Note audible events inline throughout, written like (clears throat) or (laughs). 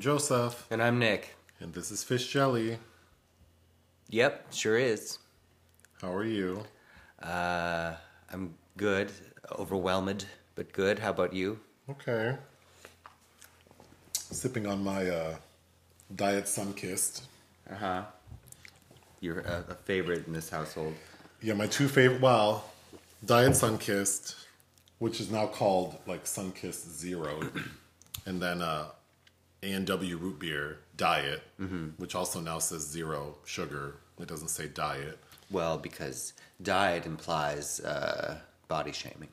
I'm Joseph, And I'm Nick. and this is Fish Jelly. Yep, sure is. How are you? Uh, I'm good, overwhelmed, but good. How about you? Okay. Sipping on my uh, Diet Sunkist. Uh huh. You're a, a favorite in this household. Yeah, my two favorite. Well, Diet Sunkist, which is now called like Sunkist Zero, and then uh, A&W Root Beer Diet, which also now says zero sugar. It doesn't say diet. Well, because diet implies uh, body shaming.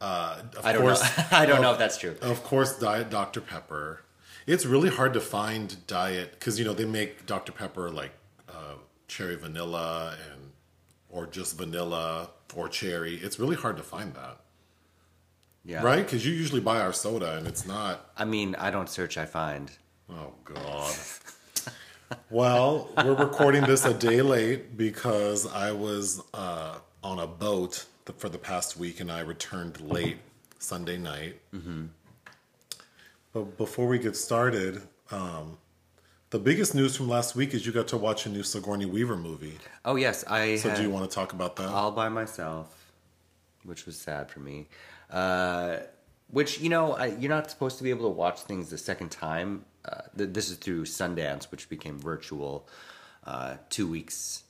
Uh, of I don't course, know. (laughs) I don't know if that's true. Of course, Diet Dr. Pepper. It's really hard to find diet because you know they make Dr. Pepper like uh, cherry vanilla and or just vanilla or cherry. It's really hard to find that, Yeah. right? Because you usually buy our soda and it's not. I mean, I don't search, I find. Oh God. (laughs) well, we're recording this a day late because I was uh, on a boat for the past week and I returned late Sunday night. Mm-hmm. But before we get started, um, the biggest news from last week is you got to watch a new Sigourney Weaver movie. Oh, yes, I. So, do you want to talk about that? all by myself, which was sad for me. Uh, which you know, I, you're not supposed to be able to watch things the second time. Uh, th- this is through Sundance, which became virtual uh, two weeks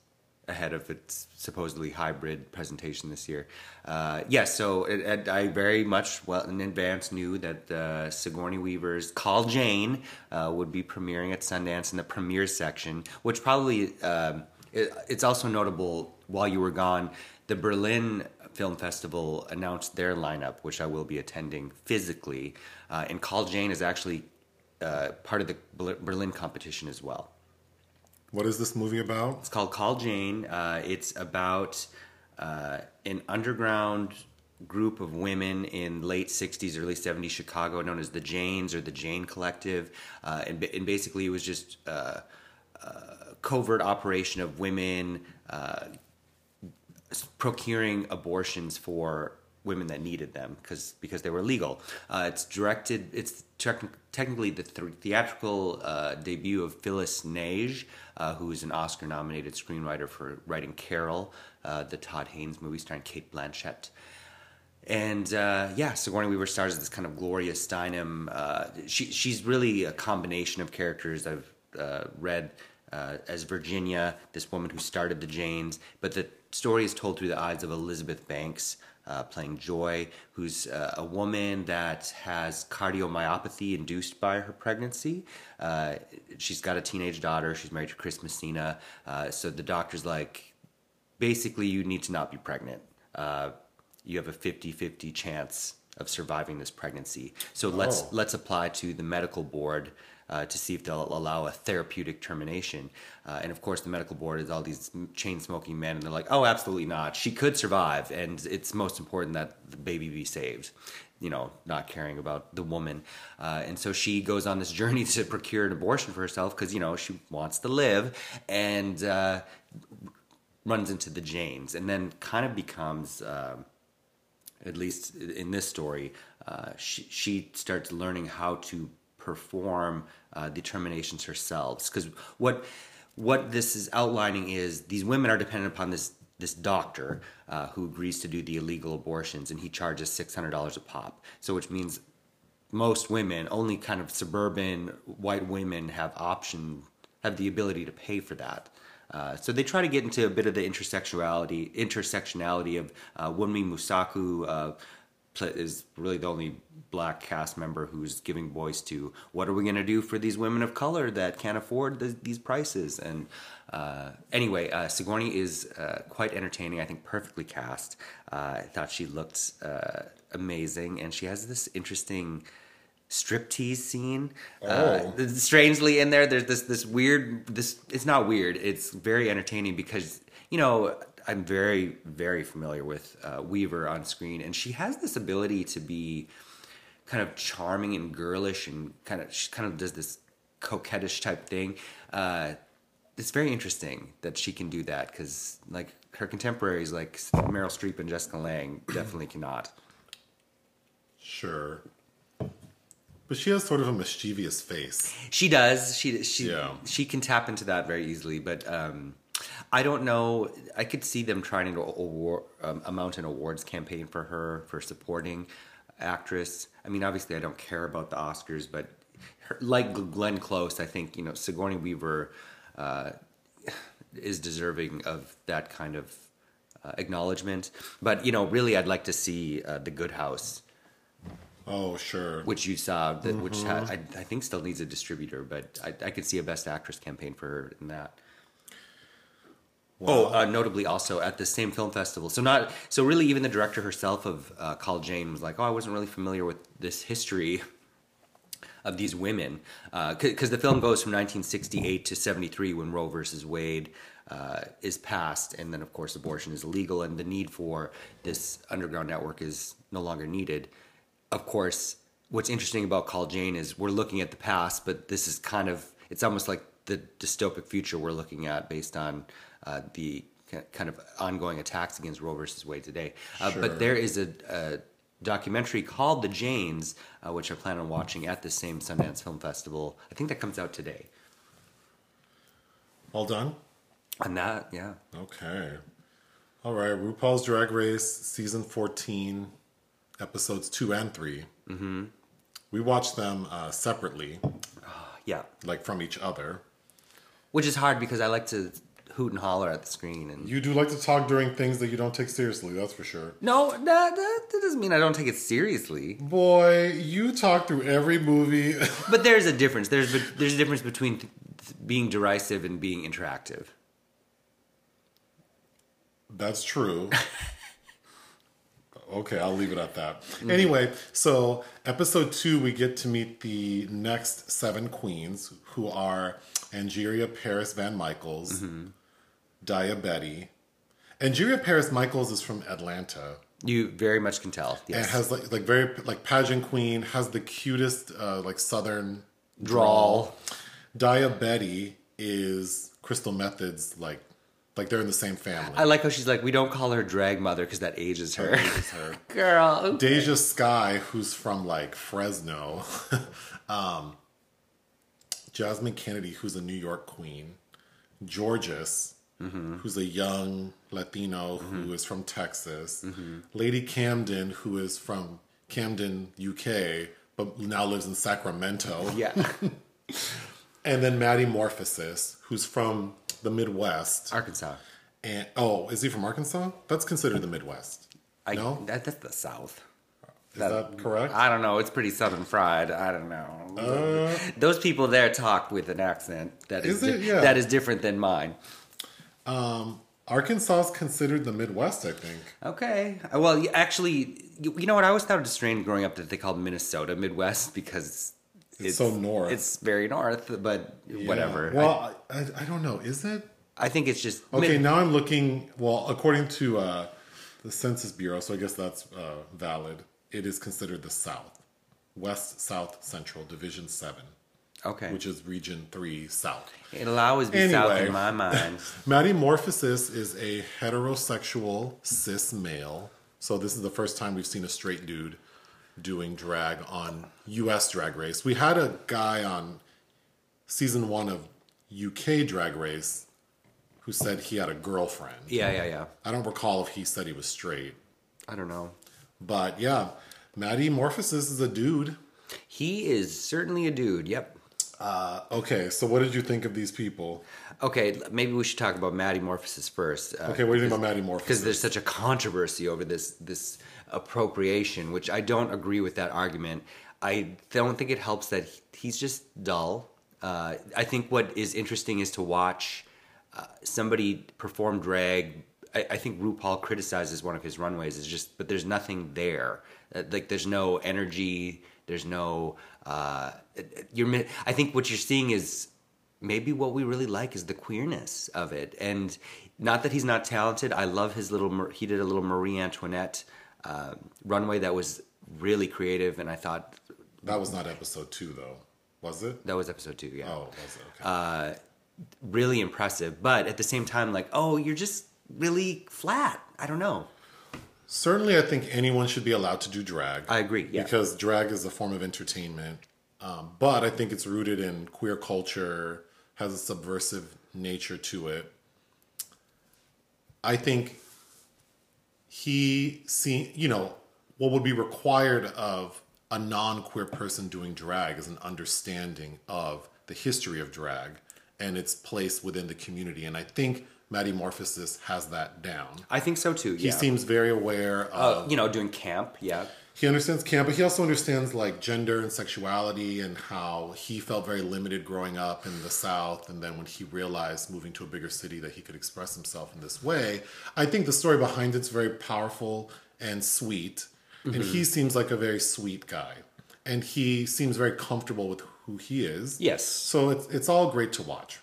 ahead of its supposedly hybrid presentation this year. Uh, yes, so it, it, I very much well in advance knew that uh, Sigourney Weaver's Call Jane uh, would be premiering at Sundance in the premiere section, which probably um, it, it's also notable while you were gone. The Berlin Film Festival announced their lineup, which I will be attending physically, uh, and Call Jane is actually uh, part of the Berlin competition as well. what is this movie about? It's called Call Jane. Uh, it's about uh, an underground group of women in late 60s, early 70s Chicago, known as the Janes or the Jane Collective. Uh, and, and basically, it was just uh, uh, covert operation of women uh, procuring abortions for women that needed them because because they were legal. Uh, it's directed. It's tec- technically the th- theatrical uh, debut of Phyllis Nagy, uh, who is an Oscar-nominated screenwriter for writing Carol, uh, the Todd Haynes movie starring Cate Blanchett. And uh, yeah, Sigourney Weaver stars as this kind of Gloria Steinem. Uh, she, she's really a combination of characters I've read as Virginia, this woman who started the Janes, but the story is told through the eyes of Elizabeth Banks, uh, playing Joy, who's uh, a woman that has cardiomyopathy induced by her pregnancy. Uh, she's got a teenage daughter. She's married to Chris Messina. Uh, so the doctor's like, basically, you need to not be pregnant. Uh, you have a 50-50 chance of surviving this pregnancy. So let's Oh. let's apply to the medical board uh, to see if they'll allow a therapeutic termination. Uh, and of course, the medical board is all these chain smoking men, and they're like, "Oh, absolutely not. She could survive, and it's most important that the baby be saved." You know, not caring about the woman, uh, and so she goes on this (laughs) journey to procure an abortion for herself because you know she wants to live, and uh, runs into the Janes, and then kind of becomes. um at least in this story, uh, she, she starts learning how to perform uh, determinations herself. Because what what this is outlining is these women are dependent upon this this doctor uh, who agrees to do the illegal abortions, and he charges six hundred dollars a pop. So which means most women, only kind of suburban white women, have option have the ability to pay for that. Uh, so they try to get into a bit of the intersectionality intersectionality of uh, Wunmi Mosaku uh, is really the only black cast member who's giving voice to what are we going to do for these women of color that can't afford the, these prices and uh, anyway uh, Sigourney is uh, quite entertaining I think perfectly cast uh, I thought she looked uh, amazing and she has this interesting striptease scene. Uh, Oh. strangely, in there, there's this this weird. This it's not weird. It's very entertaining because you know I'm very very familiar with uh, Weaver on screen, and she has this ability to be kind of charming and girlish, and kind of she kind of does this coquettish type thing. Uh, it's very interesting that she can do that because like her contemporaries like Meryl Streep and Jessica Lange (clears throat) definitely cannot. Sure. But she has sort of a mischievous face. She does. She she Yeah. she can tap into that very easily, but um, I don't know. I could see them trying to award, um, amount an awards campaign for her for supporting actress. I mean, obviously, I don't care about the Oscars, but her, like Glenn Close, I think you know Sigourney Weaver uh, is deserving of that kind of uh, acknowledgement. But you know, really, I'd like to see uh, the Good House Oh, sure. which you saw, that, which Mm-hmm. ha- I, I think still needs a distributor, but I, I could see a Best Actress campaign for her in that. Oh, uh, notably also at the same film festival. So not so really even the director herself of uh, Call Jane was like, oh, I wasn't really familiar with this history of these women because the film goes from 1968 to 73 when Roe versus Wade uh, is passed, and then of course abortion is illegal, and the need for this underground network is no longer needed. Of course, what's interesting about Call Jane is we're looking at the past, but this is kind of it's almost like the dystopic future we're looking at based on uh, the kind of ongoing attacks against Roe versus Wade today. Uh, Sure. But there is a, a documentary called The Janes, uh, which I plan on watching at the same Sundance Film Festival. I think that comes out today. All done? And that, yeah. Okay. All right. RuPaul's Drag Race, season 14, episodes two and 3 Mm-hmm. We watched them uh, separately, Yeah. like from each other. Which is hard because I like to hoot and holler at the screen. And You do like to talk during things that you don't take seriously, that's for sure. No, that, that, that doesn't mean I don't take it seriously. Boy, you talk through every movie. (laughs) But there's a difference. There's there's a difference between th- being derisive and being interactive. That's true. (laughs) okay, I'll leave it at that. Mm-hmm. Anyway, so episode two, we get to meet the next seven queens who are Angeria Paris Van Michaels, Daya Betty. Angeria Paris Michaels is from Atlanta You very much can tell. and Yes. has like like very like pageant queen has the cutest uh, like southern Drawl. Daya Betty is Crystal Methyd's like like they're in the same family. I like how she's like, we don't call her drag mother because that ages her. Her. (laughs) Girl. Deja Skye, who's from like Fresno, (laughs) um, Jasmine Kennedy, who's a New York queen, Jorgeous, Mm-hmm. who's a young Latino who mm-hmm. is from Texas, mm-hmm. Lady Camden, who is from Camden, UK, but now lives in Sacramento, Yeah. (laughs) and then Maddie Morphosis, who's from the Midwest. Arkansas. And oh, is he from Arkansas? That's considered the Midwest. I, no, that, that's the South. is that correct? I don't know. It's pretty Southern fried. I don't know. Uh, Those people there talk with an accent that is, Uh, Is di- Yeah. that is different than mine. Arkansas is considered the Midwest, I think. Okay. Well, actually, you, you know what? I always thought it was strange growing up that they called Minnesota Midwest because It's so north. It's very north, but whatever. Well, I, I, I don't know. Is it? I, I think it's just Okay, Mid- now I'm looking. Well, according to uh, the Census Bureau, so I guess that's uh, valid. It is considered the South, West, South, Central, Division 7, okay. which is Region 3 South. It'll always be South in my mind. (laughs) Maddie Morphosis is a heterosexual cis male. So this is the first time we've seen a straight dude doing drag on US Drag Race. We had a guy on season one of UK Drag Race who said he had a girlfriend. yeah, yeah, yeah. I don't recall if he said he was straight. I don't know. But yeah, Maddie Morphosis is a dude. He is certainly a dude. Yep. Okay, so what did you think of these people? Okay, maybe we should talk about Maddie Morphosis first. Uh, Okay, what do you think about Maddie because there's such a controversy over this this appropriation, which I don't agree with that argument. I don't think it helps that he's just dull. Uh, I think what is interesting is to watch uh, somebody perform drag. I, I think RuPaul criticizes one of his runways is just, but there's nothing there. Uh, like there's no energy. There's no. Uh, you're. I think what you're seeing is maybe what we really like is the queerness of it and not that he's not talented i love his little he did a little marie antoinette uh, runway that was really creative and i thought that was not episode two, though, was it? that was episode two yeah Oh, was it? Okay. really impressive but at the same time like oh you're just really flat i don't know Certainly, I think anyone should be allowed to do drag. i agree yeah Because drag is a form of entertainment. Um, but I think it's rooted in queer culture, has a subversive nature to it. I think he see you know what would be required of a non-queer person doing drag is an understanding of the history of drag and its place within the community and i think Maddie Morphosis has that down I think so too. he seems very aware of Uh, you know, doing camp. Yeah. he understands camp, but he also understands like gender and sexuality and how he felt very limited growing up in the South. And then when he realized moving to a bigger city that he could express himself in this way, I think the story behind it's very powerful and sweet. And he seems like a very sweet guy. And he seems very comfortable with who he is. Yes. So it's it's all great to watch.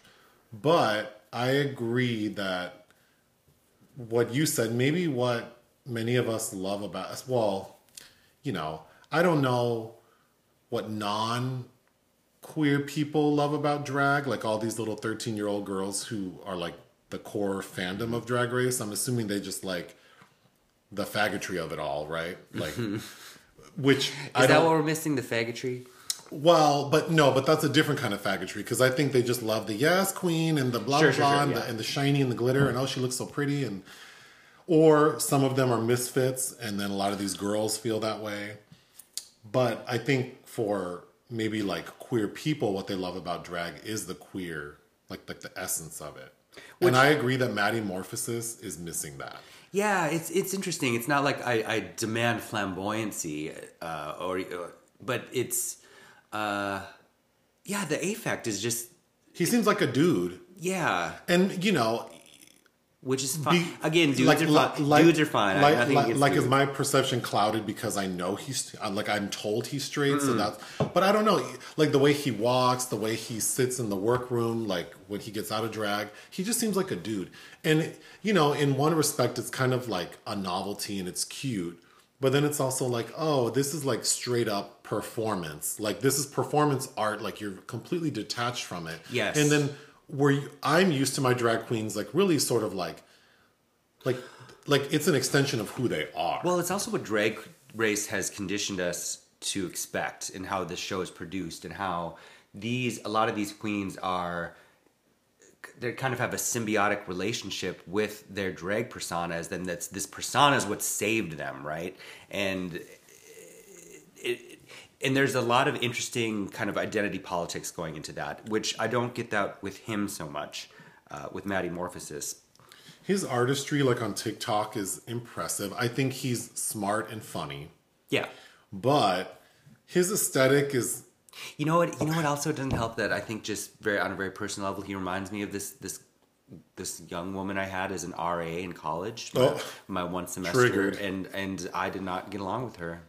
But I agree that what you said, maybe what many of us love about us, well, you know, I don't know what non queer people love about drag, like all these little 13 year old girls who are like the core fandom of Drag Race. I'm assuming they just like the faggotry of it all, right? Like, (laughs) which I Is that what we're missing? The faggotry? Well, but no, but that's a different kind of faggotry because I think they just love the yes queen and the blah Sure, blah sure, blah sure, and, yeah. the, and the shiny and the glitter and oh she looks so pretty and or some of them are misfits and then a lot of these girls feel that way. But I think for maybe like queer people, what they love about drag is the queer, like like the essence of it. and I agree that Maddie Morphosis is missing that. Yeah, it's it's interesting. It's not like I, I demand flamboyancy, uh, or, or but it's, uh, yeah, the affect is just He seems like a dude, yeah, and you know, which is fine. Be- Again, dudes are fine. dudes are fine. Like, like, like is my perception clouded because I know he's uh, like I'm told he's straight, Mm. so that's. But I don't know, like the way he walks, the way he sits in the workroom, like when he gets out of drag, he just seems like a dude. And you know, in one respect, it's kind of like a novelty and it's cute. But then it's also like, oh, this is like straight up performance. Like this is performance art. Like you're completely detached from it. Yes. And then where you, I'm used to my drag queens, like really sort of like like like it's an extension of who they are. Well, it's also what drag race has conditioned us to expect and how this show is produced and how these a lot of these queens are they kind of have a symbiotic relationship with their drag personas then that's this persona is what saved them right and it, and there's a lot of interesting kind of identity politics going into that which i don't get that with him so much uh, with Maddie Morphosis. His artistry, like on TikTok, is impressive. I think he's smart and funny, Yeah. but his aesthetic is You know what? You know what also doesn't help that I think just very on a very personal level, he reminds me of this this this young woman I had as an RA in college, my, Oh. my one semester, Triggered. and and I did not get along with her.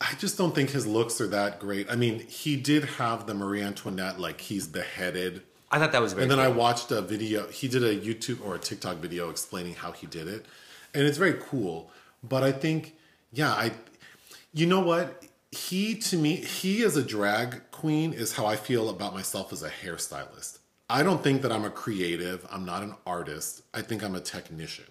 I just don't think his looks are that great. I mean, he did have the Marie Antoinette, like he's beheaded. I thought that was very. And then I watched a video. He did a YouTube or a TikTok video explaining how he did it, and it's very cool. But I think, yeah, I, you know what? He to me, he as a drag queen is how I feel about myself as a hairstylist. I don't think that I'm a creative. I'm not an artist. I think I'm a technician.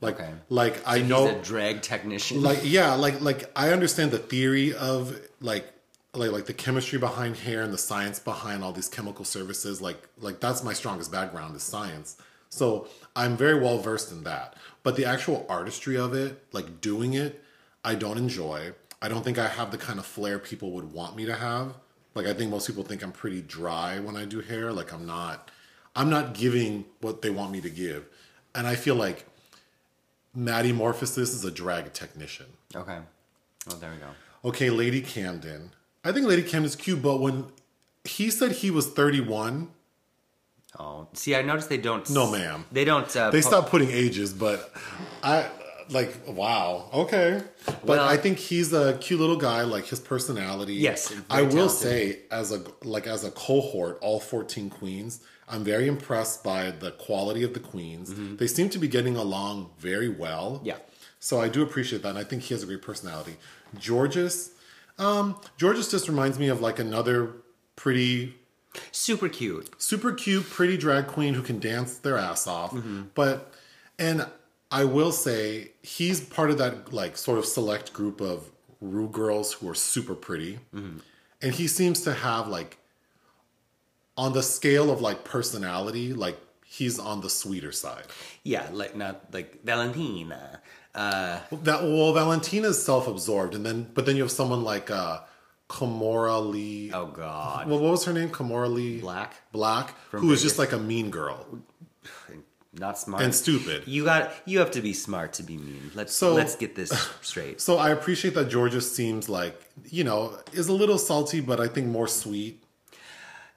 Like, Okay. like I He's know drag technician. like yeah like like i understand the theory of like like like the chemistry behind hair and the science behind all these chemical services like like that's my strongest background is science so i'm very well versed in that but the actual artistry of it like doing it i don't enjoy i don't think i have the kind of flair people would want me to have like i think most people think i'm pretty dry when i do hair like i'm not i'm not giving what they want me to give and i feel like Maddie Morphosis is a drag technician. okay. Oh, there we go. Okay, Lady Camden. I think Lady Camden's cute, but when he said he was 31, Oh, see, I noticed they don't. No, ma'am. They don't. Uh, they po- stopped putting ages, but I like wow, okay. But Well- I think he's a cute little guy, like his personality. Yes, I will talented. say as a like as a cohort, all 14 queens, I'm very impressed by the quality of the queens. They seem to be getting along very well. Mm-hmm. Yeah. So I do appreciate that, and I think he has a great personality. Jorgeous, um, Jorgeous just reminds me of like another pretty Super cute. super cute, pretty drag queen who can dance their ass off. But, and I will say, he's part of that like sort of select group of Ru girls who are super pretty. and he seems to have like on the scale of like personality, like he's on the sweeter side. Yeah, like not like Valentina. Uh, That well, Valentina's self-absorbed, and then but then you have someone like uh Komora Lee. oh God, Well, what was her name? Kamora Lee Black, Black, From who was Vegas. just like a mean girl not smart and stupid. You got you have to be smart to be mean. Let's So- let's get this straight. So I appreciate that Georgia seems like you know is a little salty, but I think more sweet.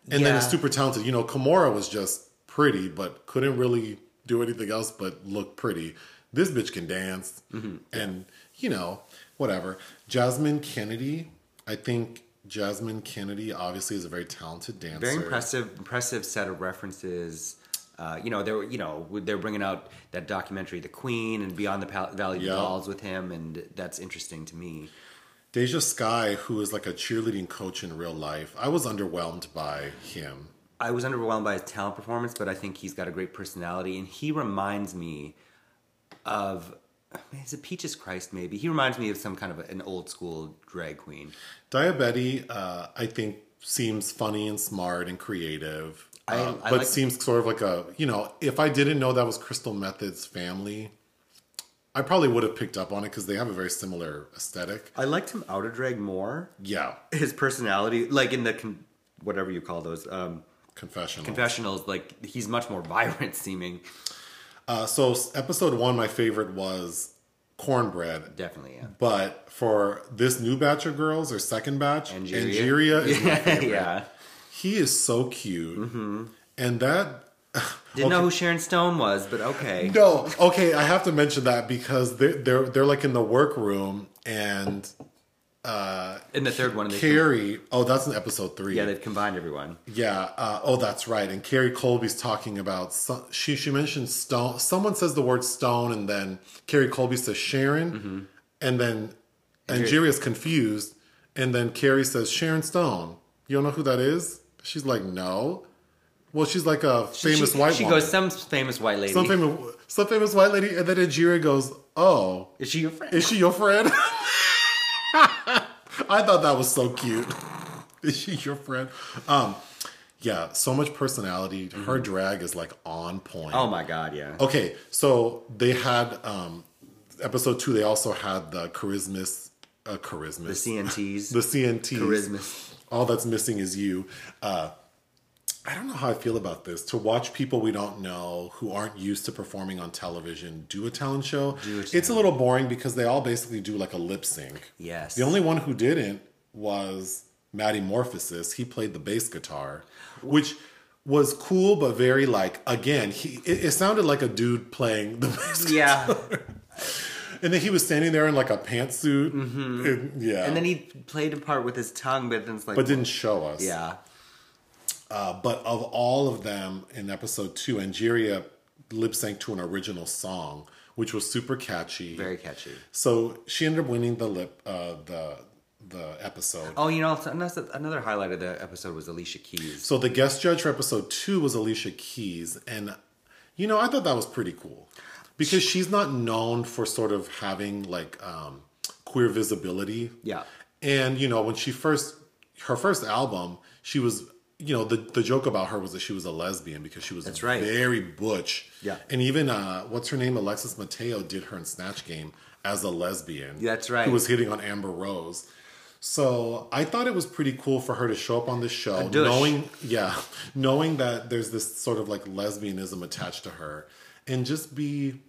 And then Yeah. is super talented. You know, Komora was just pretty, but couldn't really do anything else but look pretty. This bitch can dance, Mm-hmm. and you know, whatever. Jasmine Kennedy, I think Jasmine Kennedy obviously is a very talented dancer. Very impressive, impressive set of references. Uh, you know, they were, you know, they're bringing out that documentary, The Queen, and Beyond the Pal- Valley of Yeah. Dolls with him, and that's interesting to me. Deja Skye, who is like a cheerleading coach in real life, I was underwhelmed by him. I was underwhelmed by his talent performance, but I think he's got a great personality, and he reminds me of is it Peaches Christ? Maybe he reminds me of some kind of an old school drag queen. Daya Betty, uh, I think, seems funny and smart and creative, I- uh, I but like- seems sort of like a you know. If I didn't know that was Crystal Methyd's family, I probably would have picked up on it because they have a very similar aesthetic. I liked him out of drag more. Yeah, His personality, like in the con- whatever you call those um, confessional. confessionals, like he's much more (laughs) vibrant seeming. uh, so episode one, my favorite was cornbread. Definitely, yeah. But for this new batch of girls or second batch, Angeria. Angeria is my (laughs) favorite. yeah. He is so cute, Mm-hmm. and that Didn't know who Sharon Stone was, but okay. No, okay, I have to mention that because they're they're, they're like in the workroom and In the third one, Kerri. Oh, that's in episode three. yeah, they've combined everyone. Yeah. Uh, oh, that's right. And Kerri Colby's talking about so, she she mentioned Stone. Someone says the word Stone, and then Kerri Colby says Sharon, Mm-hmm. and then Angeria's confused, and then Kerri says Sharon Stone. You don't know who that is? She's like, no. Well, she's like a famous she, white She woman. goes, some famous white lady. some famous some famous white lady, and then Angeria goes, oh. Is she your friend? Is she your friend? (laughs) I thought that was so cute. (laughs) Is she your friend? Um, yeah, so much personality. Her drag is like on point. oh my god, yeah. Okay, so they had um, episode two. They also had the charismas, uh, charismas, The CNTs. the CNT. Charismas. All that's missing is you. Uh, I don't know how I feel about this. To watch people we don't know who aren't used to performing on television do a talent show, Do a it's a little boring because they all basically do like a lip sync. Yes. The only one who didn't was Maddie Morphosis. He played the bass guitar, which was cool, but very like again, he it, it sounded like a dude playing the bass. Yeah. (laughs) And then he was standing there in like a pantsuit. Yeah. Mm-hmm. and then he played a part with his tongue, but then it's like, but didn't show us. yeah. Uh, but of all of them in episode two, Angeria lip synced to an original song, which was super catchy. Very catchy. So she ended up winning the lip uh, the the episode. Oh, you know, another another highlight of the episode was Alicia Keys. So the guest judge for episode two was Alicia Keys, and you know I thought that was pretty cool because she's not known for sort of having like um, queer visibility. Yeah. and you know when she first her first album, she was you know the the joke about her was that she was a lesbian because she was That's right. very butch. Yeah. and even uh, what's her name, Alexis Mateo, did her in Snatch Game as a lesbian. That's right. Who was hitting on Amber Rose. So I thought it was pretty cool for her to show up on this show, knowing yeah, (laughs) knowing that there's this sort of like lesbianism attached to her, and just be,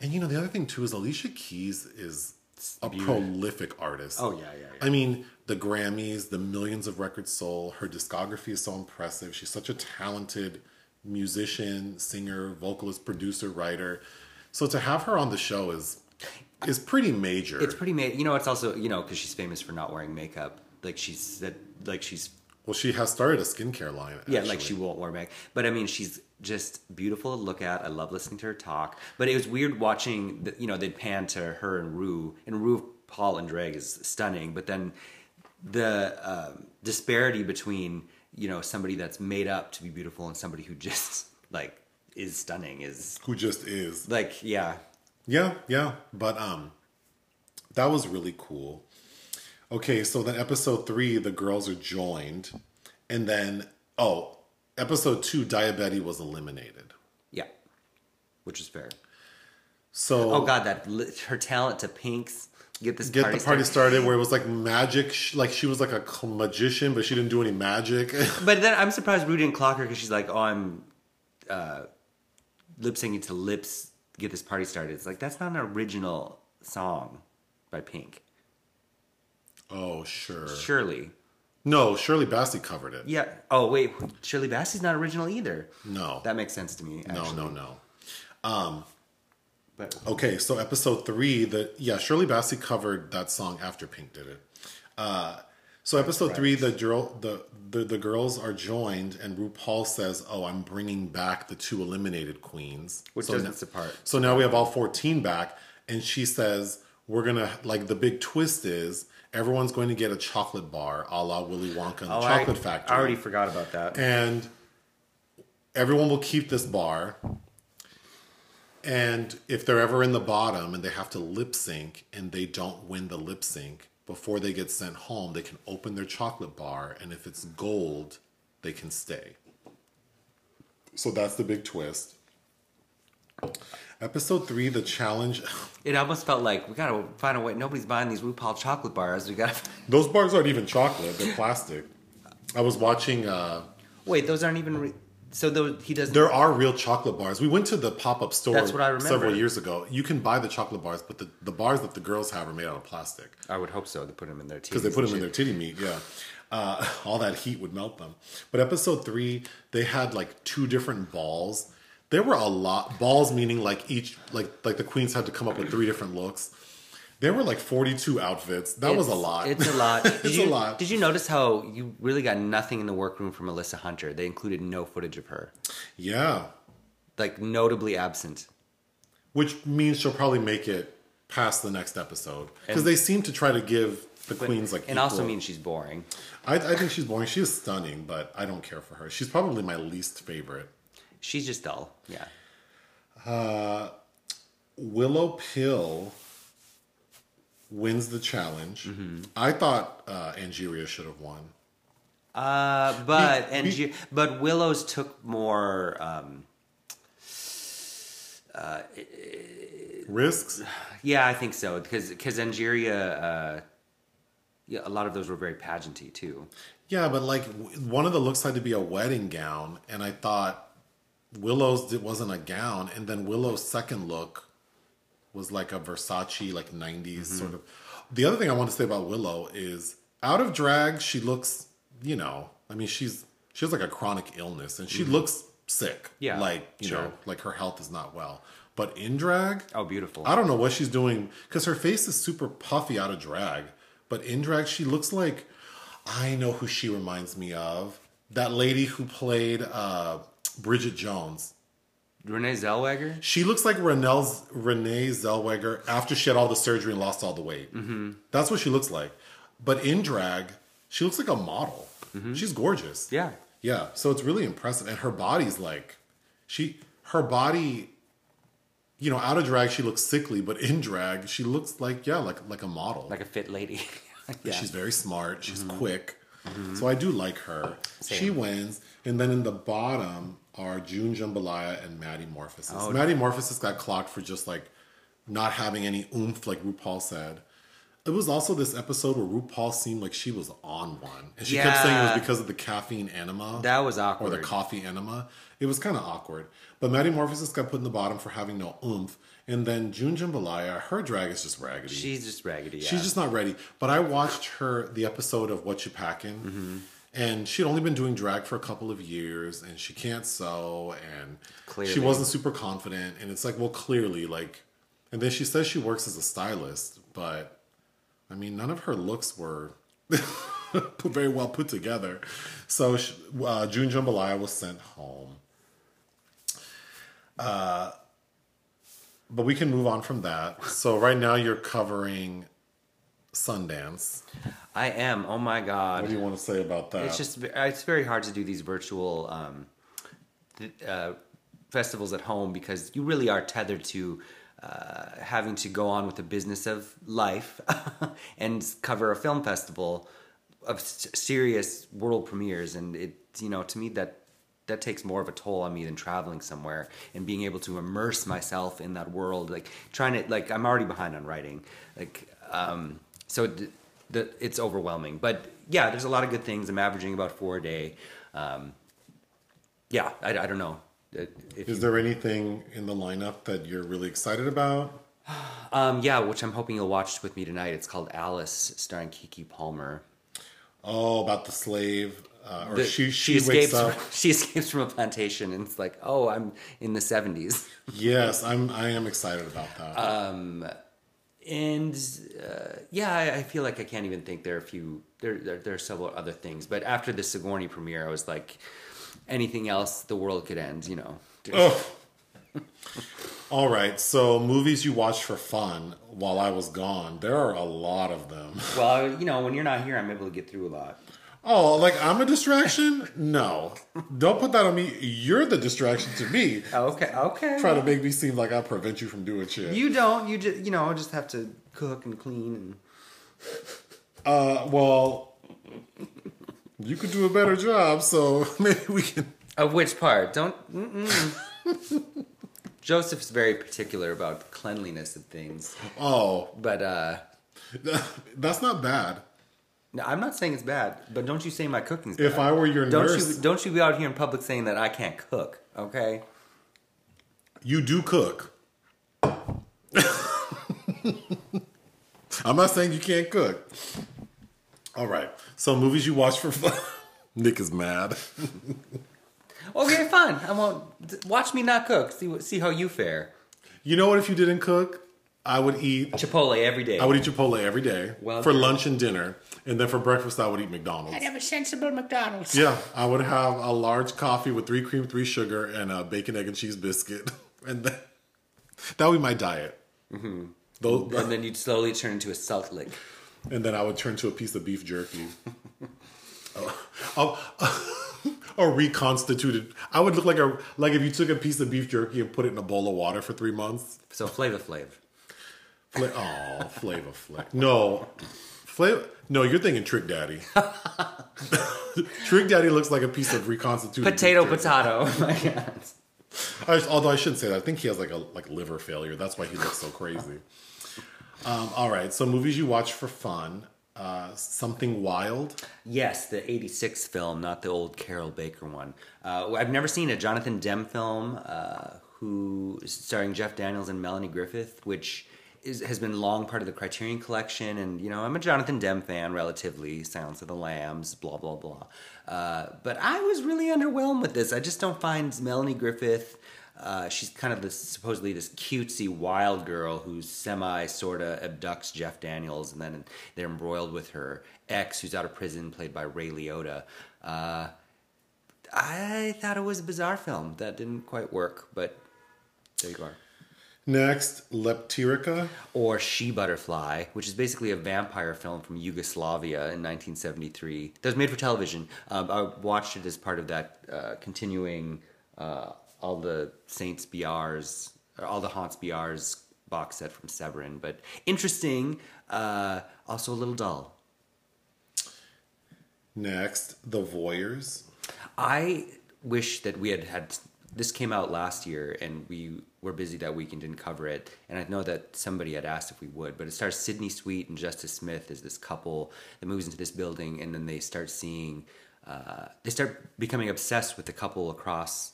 and you know the other thing too is Alicia Keys is a prolific artist. Oh, yeah, yeah, yeah. I mean the Grammys, the millions of records sold. Her discography is so impressive. She's such a talented musician, singer, vocalist, producer, writer. So to have her on the show is is pretty major. It's pretty major. You know, it's also you know because she's famous for not wearing makeup. Like she's said, like she's Well, she has started a skincare line. yeah, like she won't wear makeup. But I mean, she's just beautiful to look at. I love listening to her talk. But it was weird watching. The, you know, they'd pan to her and Ru, and Rue Paul and drag is stunning. But then the um, disparity between you know somebody that's made up to be beautiful and somebody who just like is stunning is who just is. like yeah Yeah, yeah. But um that was really cool. Okay, so then episode three, the girls are joined, and then oh, episode two, Daya Betty was eliminated. Yeah, which is fair. So Oh god, that her talent to Pink's get this get party the party started. started where it was like magic, like she was like a magician, but she didn't do any magic. (laughs) But then I'm surprised Rudy didn't clock her because she's like, "Oh, I'm uh, lip syncing to lips get this party started." It's like that's not an original song by Pink. oh sure, Surely, no, Shirley Bassey covered it. yeah. Oh wait, Shirley Bassey's not original either. No, That makes sense to me. no, Actually. no, no. But Okay, so episode three, the yeah, Shirley Bassey covered that song after Pink did it. Uh, so episode three, the girl, the, the the girls are joined, and RuPaul says, "Oh, I'm bringing back the two eliminated queens," which so doesn't support. So now we have all 14 back, and she says, We're gonna, like, the big twist is everyone's going to get a chocolate bar a la Willy Wonka and the Oh, I, Chocolate Factory. I already forgot about that. And everyone will keep this bar. And if they're ever in the bottom and they have to lip sync and they don't win the lip sync before they get sent home, they can open their chocolate bar. And if it's gold, they can stay. So that's the big twist. Episode three, the challenge. (sighs) It almost felt like we gotta find a way. Nobody's buying these RuPaul chocolate bars. We gotta (laughs) Those bars aren't even chocolate; they're plastic. I was watching. Uh, wait. Those aren't even. Re- so those, he doesn't. there are real chocolate bars. We went to the pop-up store That's what I remember. several years ago. You can buy the chocolate bars, but the, the bars that the girls have are made out of plastic I would hope so. They put them in their teeth because they put them in their titty meat. Yeah, uh, (laughs) all that heat would melt them. But episode three, they had like two different balls. There were a lot balls, meaning like each like like the queens had to come up with three different looks. There were like forty-two outfits. That was a lot. It's a lot. (laughs) Did It's you, a lot. Did you notice how you really got nothing in the workroom from Alyssa Hunter? They included no footage of her, yeah, like notably absent. which means she'll probably make it past the next episode because they seem to try to give the queens like. and also means she's boring. I, I think she's boring. She is stunning, but I don't care for her. She's probably my least favorite. She's just dull. Yeah. Willow Pill wins the challenge. Mm-hmm. I thought uh, Angeria should have won. Uh, but Be- but Willow's took more. Um, Risks? yeah, I think so because because Angeria. Uh, yeah, a lot of those were very pageanty too. Yeah, but like one of the looks had to be a wedding gown, and I thought Willow's it wasn't a gown, and then Willow's second look was like a Versace like 90s Mm-hmm. sort of. The other thing I want to say about Willow is out of drag, she looks, you know, I mean she's she has like a chronic illness and she looks sick. Mm-hmm. Yeah, like you sure. know, like her health is not well. But in drag, Oh, beautiful. I don't know what she's doing because her face is super puffy out of drag, but in drag she looks like I know who she reminds me of. That lady who played uh, Bridget Jones. Renee Zellweger. She looks like Renel's, Renee Zellweger after she had all the surgery and lost all the weight. Mm-hmm. That's what she looks like. But in drag, she looks like a model. Mm-hmm. She's gorgeous. Yeah. Yeah, so it's really impressive, and her body's like, she, her body, you know, out of drag she looks sickly, but in drag she looks like yeah, like like a model. like a fit lady. (laughs) Yeah, She's very smart. She's mm-hmm. quick, mm-hmm. so I do like her. She wins, and then in the bottom are June Jambalaya and Maddie Morphosis. Oh, Maddie Morphosis got clocked for just like not having any oomph, like RuPaul said. It was also this episode where RuPaul seemed like she was on one, and she kept saying it was because of the caffeine enema that was awkward, or the coffee enema. It was kind of awkward. But Maddie Morphosis got put in the bottom for having no oomph. And then June Jambalaya, her drag is just raggedy. She's just raggedy. Yeah. She's just not ready. But I watched her, the episode of What You Packing, Mm-hmm. And she'd only been doing drag for a couple of years, and she can't sew, and she wasn't super confident. And it's like, well, clearly, like, and then she says she works as a stylist, but I mean, none of her looks were (laughs) very well put together. So she, uh, June Jambalaya was sent home. Uh, but we can move on from that. So right now you're covering Sundance. I am. Oh my god. What do you want to say about that? It's just it's very hard to do these virtual um, th- uh, festivals at home because you really are tethered to uh, having to go on with the business of life (laughs) and cover a film festival of s- serious world premieres, and it you know to me that that takes more of a toll on me than traveling somewhere and being able to immerse myself in that world. Like trying to like I'm already behind on writing, like um, so it's overwhelming. But yeah, there's a lot of good things. I'm averaging about four a day. Um, yeah, I, I don't know. If Is there anything in the lineup that you're really excited about? (sighs) Um, yeah, which I'm hoping you'll watch with me tonight. It's called Alice, starring Keke Palmer. Oh, about the slave, uh, or The- she she, wakes escapes. From, (laughs) she escapes from a plantation, and it's like, oh, I'm in the '70s, Yes, (laughs) I'm. I am excited about that. Uh, and uh, yeah, I, I feel like I can't even think. There are a few. There, there, there are several other things, but after the Sigourney premiere, I was like, anything else, the world could end. You know. oh. (laughs) All right. So movies you watched for fun while I was gone. There are a lot of them. Well, you know, when you're not here, I'm able to get through a lot. Oh, like I'm a distraction? No. Don't put that on me. You're the distraction to me. Okay, okay. Try to make me seem like I prevent you from doing shit. You don't. You just, you know, I just have to cook and clean and. Uh, well, you could do a better job, so (laughs) maybe we can. Of which part? Don't. Mm-mm. (laughs) Joseph's very particular about cleanliness of things, Oh, but uh, (laughs) that's not bad. No, I'm not saying it's bad. But don't you say my cooking's bad. If. I were your don't nurse, you don't you be out here in public saying that I can't cook? Okay. you do cook. I'm not saying you can't cook. All right. So movies you watch for fun. (laughs) Nick is mad. (laughs) Okay, fine. I won't watch me not cook. See what see how you fare. You know what? If you didn't cook, I would eat. Chipotle every day. I would eat Chipotle every day Well for done. lunch and dinner, and then for breakfast I would eat McDonald's. I'd have a sensible McDonald's. Yeah, I would have a large coffee with three cream, three sugar, and a bacon, egg, and cheese biscuit, (laughs) and then that would be my diet. Mm-hmm. and then you'd slowly turn into a salt lick. and then I would turn to a piece of beef jerky. (laughs) (laughs) oh, a reconstituted. I would look like a like if you took a piece of beef jerky and put it in a bowl of water for three months. So Flava Flav. Fla- oh, Flavor Flav. No, No, you're thinking Trick Daddy. (laughs) Trick Daddy looks like a piece of reconstituted Potato, potato. (laughs) Oh my God. I, although I shouldn't say that. I think he has like a like liver failure. That's why he looks so crazy. (laughs) Um, all right. So movies you watch for fun. Uh, something wild. Yes, the 86 film, not the old Carroll Baker one. Uh, I've never seen a Jonathan Demme film uh, who starring Jeff Daniels and Melanie Griffith, which is, has been long part of the Criterion collection. And, you know, I'm a Jonathan Demme fan relatively, Silence of the Lambs, blah, blah, blah. Uh, but I was really underwhelmed with this. I just don't find Melanie Griffith. Uh, she's kind of this supposedly this cutesy wild girl who semi sorta abducts Jeff Daniels, and then they're embroiled with her ex, who's out of prison, played by Ray Liotta. Uh, I thought it was a bizarre film that didn't quite work, but there you are. Next, Leptirica. Or She Butterfly, which is basically a vampire film from Yugoslavia in 1973. That was made for television. Um, I watched it as part of that uh, continuing uh, all the Saints BRs, or all the Haunts Be Ours box set from Severin. But interesting, uh, also a little dull. Next, The Voyeurs. I wish that we had had this came out last year and we were busy that week and didn't cover it. And I know that somebody had asked if we would, but it stars Sydney Sweet and Justice Smith as this couple that moves into this building and then they start seeing, uh, they start becoming obsessed with the couple across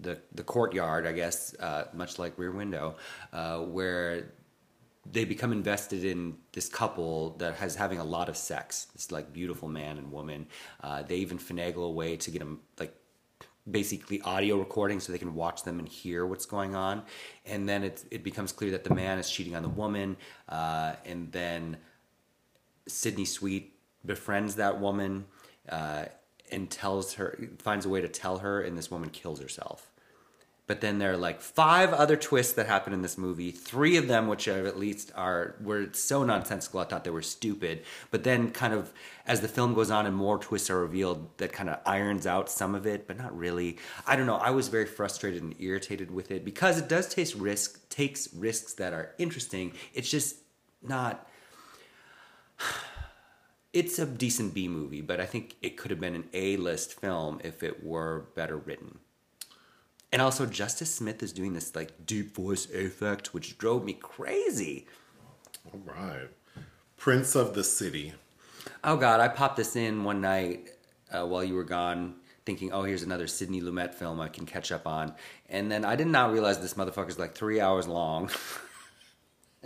the the courtyard, I guess, uh, much like Rear Window, uh, where they become invested in this couple that has having a lot of sex. This like beautiful man and woman. Uh, they even finagle a way to get them like basically audio recording so they can watch them and hear what's going on. And then it it becomes clear that the man is cheating on the woman, uh, and then Sydney Sweet befriends that woman uh, and tells her finds a way to tell her, and this woman kills herself. But then there are like five other twists that happen in this movie. Three of them, which are at least are were so nonsensical, I thought they were stupid. But then, kind of as the film goes on and more twists are revealed, that kind of irons out some of it, but not really. I don't know. I was very frustrated and irritated with it because it does take risk takes risks that are interesting. It's just not. (sighs) It's a decent B movie, but I think it could have been an A list film if it were better written. And also, Justice Smith is doing this like deep voice effect, which drove me crazy. All right. Prince of the City. Oh God, I popped this in one night uh, while you were gone, thinking, "Oh, here's another Sidney Lumet film I can catch up on," and then I did not realize this motherfucker's like three hours long. (laughs)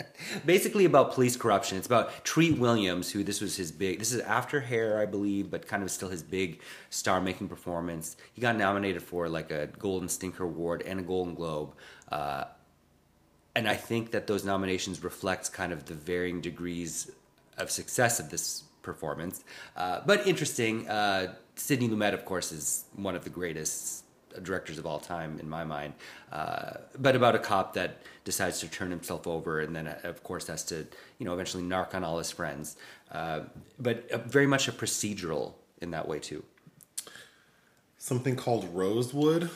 (laughs) Basically about police corruption. It's about Treat Williams, who this was his big. This is after Hair, I believe, but kind of still his big star-making performance. He got nominated for like a Golden Stinker Award and a Golden Globe. Uh, and I think that those nominations reflect kind of the varying degrees of success of this performance. Uh, but interesting. Uh, Sidney Lumet, of course, is one of the greatest directors of all time in my mind. Uh, but about a cop that decides to turn himself over, and then uh, of course has to, you know, eventually narc on all his friends. Uh, but uh, very much a procedural in that way too. Something called Rosewood.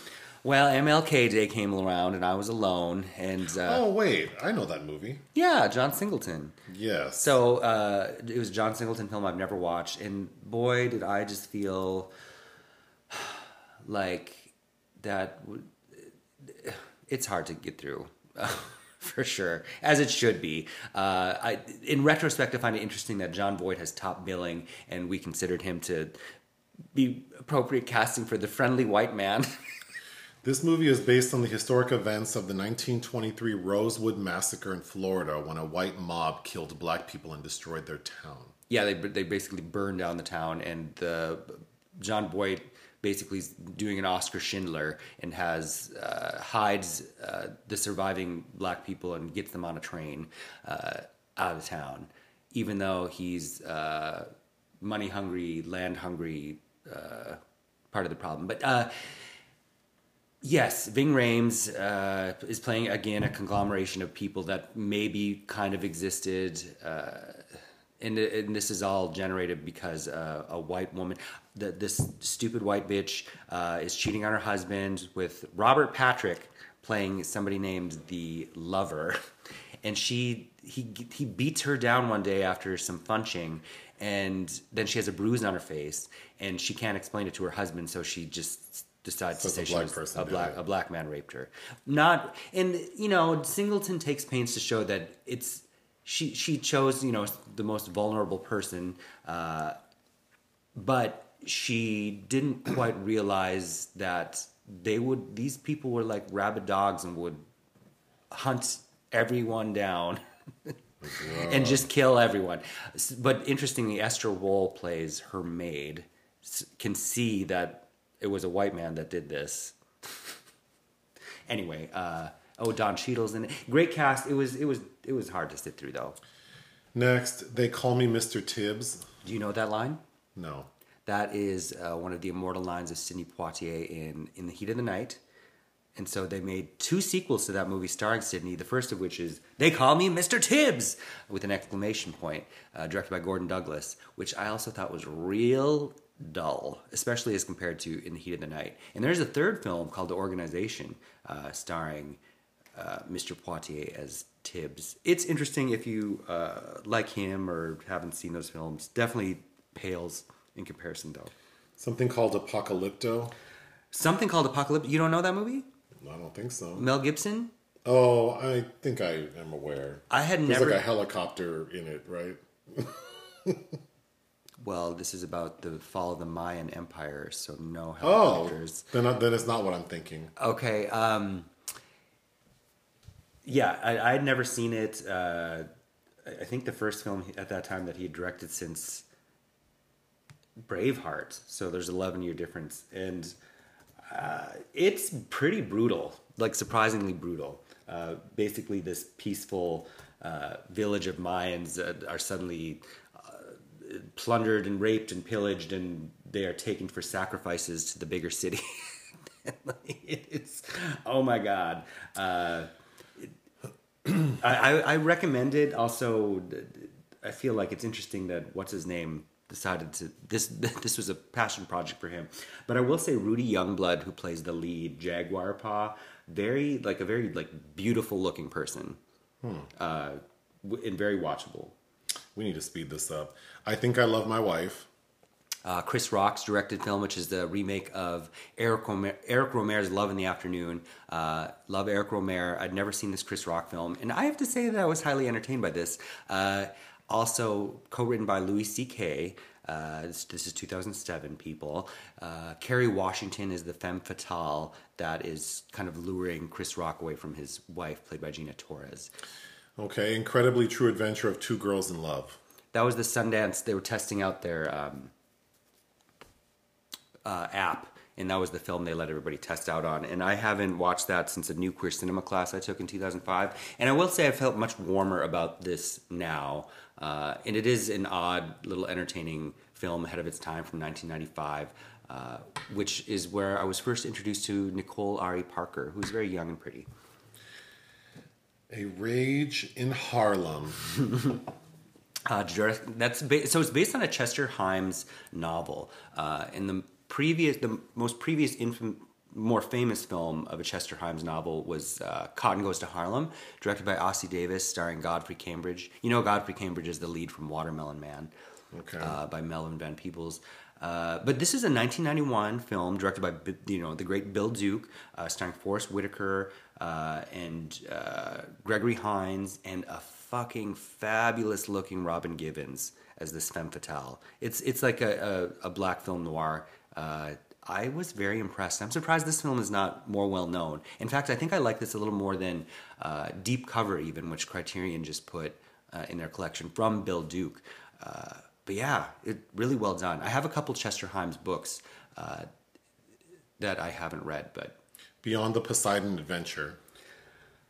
Well, MLK Day came around, and I was alone, and uh, Oh wait, I know that movie. yeah, John Singleton. Yes. So uh, it was a John Singleton film I've never watched, and boy, did I just feel (sighs) like that. w- It's hard to get through, (laughs) for sure, as it should be. Uh, I, in retrospect, I find it interesting that Jon Voight has top billing, and we considered him to be appropriate casting for the friendly white man. (laughs) This movie is based on the historic events of the 1923 Rosewood Massacre in Florida when a white mob killed black people and destroyed their town. yeah, they they basically burned down the town, and the Jon Voight basically doing an Oskar Schindler and has uh, hides uh, the surviving black people and gets them on a train uh, out of town, even though he's uh, money hungry, land hungry, uh, part of the problem. But uh, Yes, Ving Rhames is playing again a conglomeration of people that maybe kind of existed, and, and this is all generated because uh, a white woman, the, this stupid white bitch, uh, is cheating on her husband with Robert Patrick playing somebody named the lover, (laughs) and she he he beats her down one day after some funching, and then she has a bruise on her face, and she can't explain it to her husband, so she just decides So to say a she was person a black it. a black man raped her. Not and you know Singleton takes pains to show that it's she she chose you know the most vulnerable person, uh, but she didn't quite realize that they would these people were like rabid dogs and would hunt everyone down. (laughs) and just kill everyone. But interestingly, Esther Rolle plays her maid, can see that it was a white man that did this. (laughs) anyway, uh, oh Don Cheadle's in it. Great cast. It was it was it was hard to sit through though. Next, they call me Mr. Tibbs. Do you know that line? No. That is uh, one of the immortal lines of Sidney Poitier in In the Heat of the Night. And so they made two sequels to that movie starring Sidney, the first of which is They Call Me Mr. Tibbs, with an exclamation point, uh, directed by Gordon Douglas, which I also thought was real dull, especially as compared to In the Heat of the Night. And there's a third film called The Organization, uh, starring uh, Mr. Poitier as Tibbs. It's interesting if you uh, like him or haven't seen those films. Definitely pales in comparison, though. Something called Apocalypto. Something called Apocalypto. You don't know that movie? I don't think so. Mel Gibson? Oh, I think I am aware. I had There's never. like a helicopter in it, right? (laughs) well, this is about the fall of the Mayan Empire, so no Oh, helicopters. then then it's not what I'm thinking. Okay. Um, yeah, I, had never seen it. Uh, I think the first film at that time that he had directed since Braveheart. So there's 11 year difference, and uh, it's pretty brutal, like surprisingly brutal. Uh, basically, this peaceful uh, village of Mayans uh, are suddenly uh, plundered and raped and pillaged, and they are taken for sacrifices to the bigger city. (laughs) it's oh my god. (clears throat) I, I recommend it. Also, I feel like it's interesting that what's his name decided to this (laughs) this was a passion project for him. But I will say Rudy Youngblood, who plays the lead Jaguar Paw, very like a very like beautiful looking person, uh, and very watchable. We need to speed this up. I think I love my wife. Uh, Chris Rock's directed film, which is the remake of Eric, Rohmer, Eric Rohmer's Love in the Afternoon. Uh, love Eric Rohmer. I'd never seen this Chris Rock film, and I have to say that I was highly entertained by this. Uh, also co-written by Louis C.K. Uh, this, this is 2007, people. Uh, Kerry Washington is the femme fatale that is kind of luring Chris Rock away from his wife, played by Gina Torres. Okay, incredibly true adventure of two girls in love. that was the Sundance. They were testing out their um, uh, app, and that was the film they let everybody test out on. And I haven't watched that since a new queer cinema class I took in 2005. And I will say I felt much warmer about this now. Uh, and it is an odd, little entertaining film ahead of its time from 1995. Uh, which is where I was first introduced to Nicole Ari Parker, who's very young and pretty. A Rage in Harlem. (laughs) Uh, that's ba- so it's based on a Chester Himes novel. Uh, and the previous, the most previous, infam- more famous film of a Chester Himes novel was uh, Cotton Comes to Harlem, directed by Ossie Davis, starring Godfrey Cambridge. You know, Godfrey Cambridge is the lead from Watermelon Man, Okay. uh, by Melvin Van Peebles. Uh, but this is a 1991 film directed by you know the great Bill Duke, uh, starring Forest Whitaker uh, and uh, Gregory Hines and a fucking fabulous looking Robin Givens as this femme fatale. It's it's like a, a, a black film noir. Uh, I was very impressed. I'm surprised this film is not more well known. In fact, I think I like this a little more than uh, Deep Cover, even which Criterion just put uh, in their collection from Bill Duke. Uh, but yeah, it really well done. I have a couple Chester Himes books uh, that I haven't read, but Beyond the Poseidon Adventure.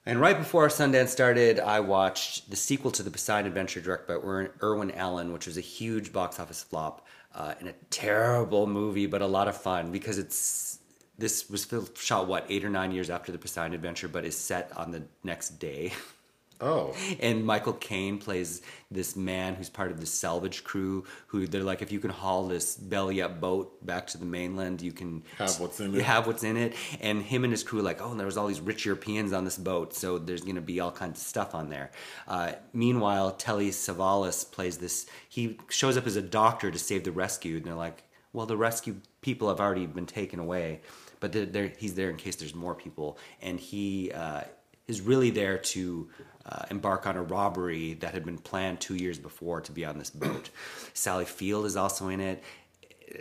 and right before our Sundance started, I watched the sequel to the Poseidon Adventure, directed by Ir- Irwin Allen, which was a huge box office flop uh, and a terrible movie, but a lot of fun because it's this was shot what eight or nine years after the Poseidon Adventure, but is set on the next day. (laughs) Oh, and Michael Caine plays this man who's part of the salvage crew. Who they're like, if you can haul this belly up boat back to the mainland, you can Have what's in you it. Have what's in it. And him and his crew are like, oh, and there was all these rich Europeans on this boat, so there's gonna be all kinds of stuff on there. Uh, meanwhile, Telly Savalas plays this. He shows up as a doctor to save the rescued, and they're like, well, the rescued people have already been taken away, but they're, they're, he's there in case there's more people, and he. Uh, is really there to uh, embark on a robbery that had been planned two years before to be on this boat. (clears throat) Sally Field is also in it.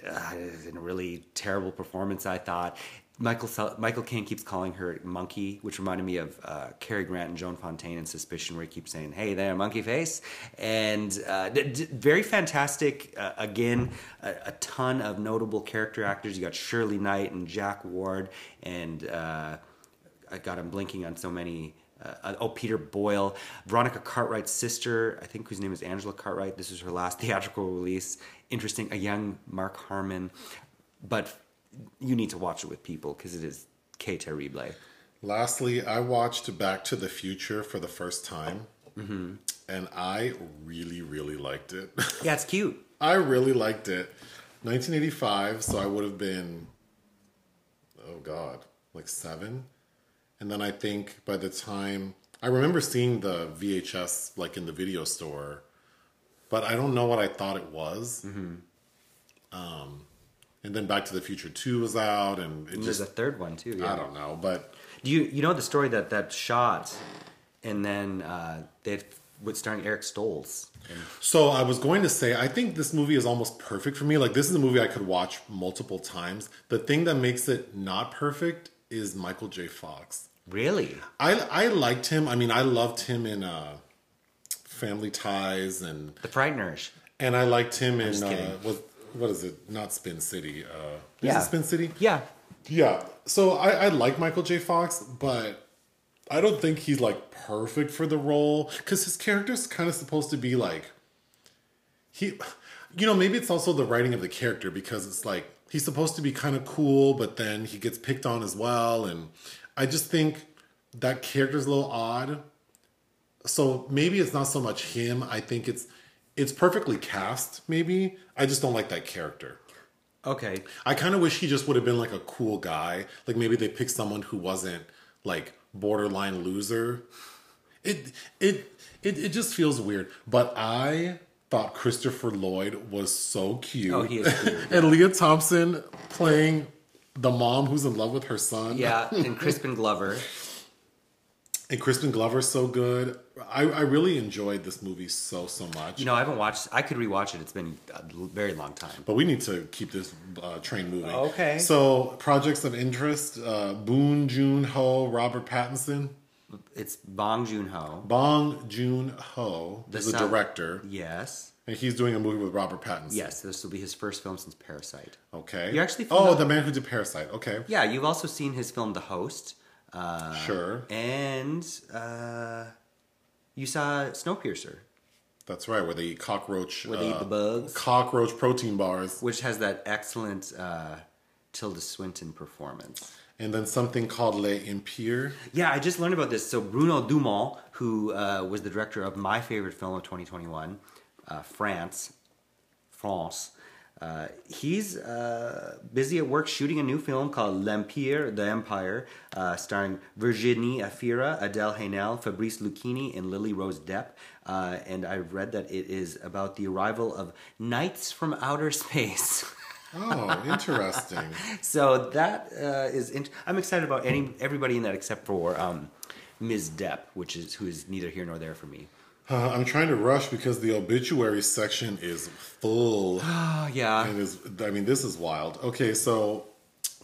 Uh, in a really terrible performance, I thought. Michael Michael Caine keeps calling her Monkey, which reminded me of uh, Cary Grant and Joan Fontaine in Suspicion, where he keeps saying, "Hey there, monkey face," and uh, d- d- very fantastic. Uh, again, a, a ton of notable character actors. You got Shirley Knight and Jack Ward, and uh, I got him blinking on so many. Uh, oh, Peter Boyle, Veronica Cartwright's sister, I think whose name is Angela Cartwright. This is her last (laughs) theatrical release. Interesting, a young Mark Harmon, but you need to watch it with people because it is que terrible. Lastly, I watched Back to the Future for the first time, Mm-hmm. and I really, really liked it. (laughs) Yeah, it's cute. I really liked it. 1985, so I would have been, oh God, like seven. And then I think by the time, I remember seeing the VHS like in the video store, but I don't know what I thought it was. Mm-hmm. Um, and then Back to the Future 2 was out, and it And there's just, a third one too. Yeah. I don't know, but Do you you know the story that that shot, and then uh, they with starring Eric Stoltz. And So I was going to say, I think this movie is almost perfect for me. Like this is a movie I could watch multiple times. The thing that makes it not perfect is Michael J. Fox. Really, I I liked him. I mean, I loved him in uh, Family Ties, and The Frighteners. and I liked him in uh, what what is it? Not Spin City. Uh, is Yeah. it Spin City? Yeah, Yeah. So I, I like Michael J. Fox, but I don't think he's like perfect for the role because his character's kind of supposed to be like he, you know, maybe it's also the writing of the character because it's like he's supposed to be kind of cool, but then he gets picked on as well, and I just think that character's a little odd. So maybe it's not so much him. I think it's it's perfectly cast. Maybe I just don't like that character. Okay. I kind of wish he just would have been like a cool guy. Like maybe they picked someone who wasn't like borderline loser. It it it, it just feels weird. But I thought Christopher Lloyd was so cute. Oh, he is (laughs) cute, and Lea Thompson playing the mom who's in love with her son. Yeah, (laughs) and Crispin Glover. And Crispin Glover's so good. I, I really enjoyed this movie so so much. You know, I haven't watched. I could rewatch it. It's been a very long time. But we need to keep this uh, train moving. Okay. So projects of interest: uh, Boone Joon Ho, Robert Pattinson, It's Bong Joon Ho. Bong Joon Ho The is the son- director, Yes. And he's doing a movie with Robert Pattinson. Yes. This will be his first film since Parasite. Okay. You actually Oh, the man who did Parasite. Okay. Yeah, you've also seen his film The Host. Uh, Sure. And uh, you saw Snowpiercer, That's right. Where they eat cockroach. Where they eat uh, the bugs. Cockroach protein bars, which has that excellent uh, Tilda Swinton performance. and then something called Les Impires. Yeah, I just learned about this. So Bruno Dumont, who uh, was the director of my favorite film of 2021, uh, France, France, uh, he's uh, busy at work shooting a new film called L'Empire, The Empire, uh, starring Virginie Efira, Adele Haenel, Fabrice Luchini, and Lily Rose Depp. Uh, and I've read that it is about the arrival of knights from outer (laughs) space. Oh, interesting. (laughs) So that uh, is. Int- I'm excited about any everybody in that except for um, Ms. Depp, which is who is neither here nor there for me. Uh, I'm trying to rush because the obituary section is full. Oh (sighs) yeah, And is I mean, this is wild. Okay, so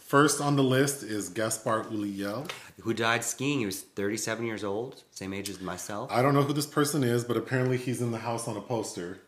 first on the list is Gaspard Ulliel. who died skiing? He was 37 years old, same age as myself. I don't know who this person is, but apparently he's in the house on a poster.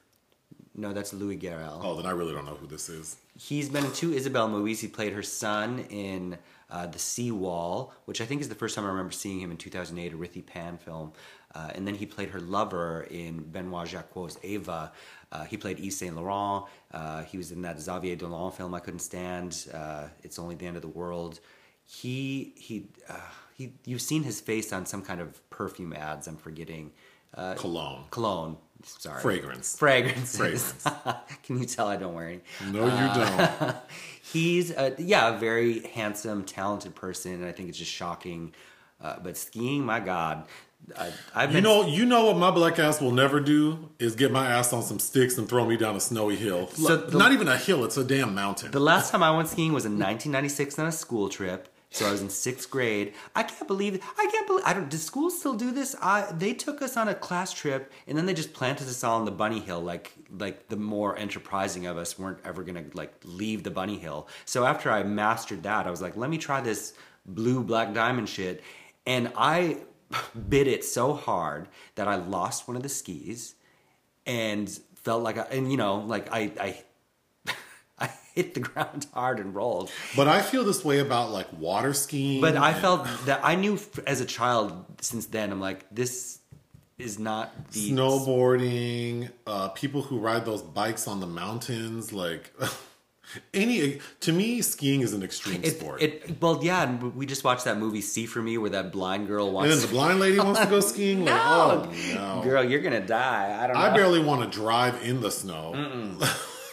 No, that's Louis Garrel. Oh, then I really don't know who this is. He's been in two Isabel movies. He played her son in uh, The Sea Wall, which I think is the first time I remember seeing him in 2008, a Rithy Panh film. Uh, and then he played her lover in Benoit Jacquot's Ava. Uh, he played Yves Saint Laurent. Uh, he was in that Xavier Dolan film I couldn't stand. Uh, it's only the end of the world. He he uh, he. You've seen his face on some kind of perfume ads. I'm forgetting. Uh, Cologne. cologne. Sorry. Fragrance. Fragrances. Fragrance. (laughs) Can you tell I don't wear any? No, you don't. (laughs) He's a, yeah, a very handsome, talented person, and I think it's just shocking. Uh, but skiing, my God, I, I've You know, you know what my black ass will never do is get my ass on some sticks and throw me down a snowy hill. So the- Not even a hill; it's a damn mountain. The last time I went skiing was in 1996 on a school trip. So I was in sixth grade. I can't believe it. I can't believe. I don't. Does schools still do this? I, they took us on a class trip, and then they just planted us all on the bunny hill. Like like the more enterprising of us weren't ever gonna like leave the bunny hill. So after I mastered that, I was like, let me try this blue black diamond shit, and I bit it so hard that I lost one of the skis, and felt like I, and you know like I I (laughs) I hit the ground (laughs) hard and rolled. but I feel this way about like water skiing. But I felt that I knew as a child since then, I'm like, this is not the. snowboarding, uh, people who ride those bikes on the mountains, like (laughs) any. To me, skiing is an extreme It, sport. it, well, yeah, and we just watched that movie "See for Me," where that blind girl and then the (laughs) blind lady wants to go skiing. Like, No. oh no! Girl, you're gonna die. I don't know. I barely want to drive in the snow. (laughs)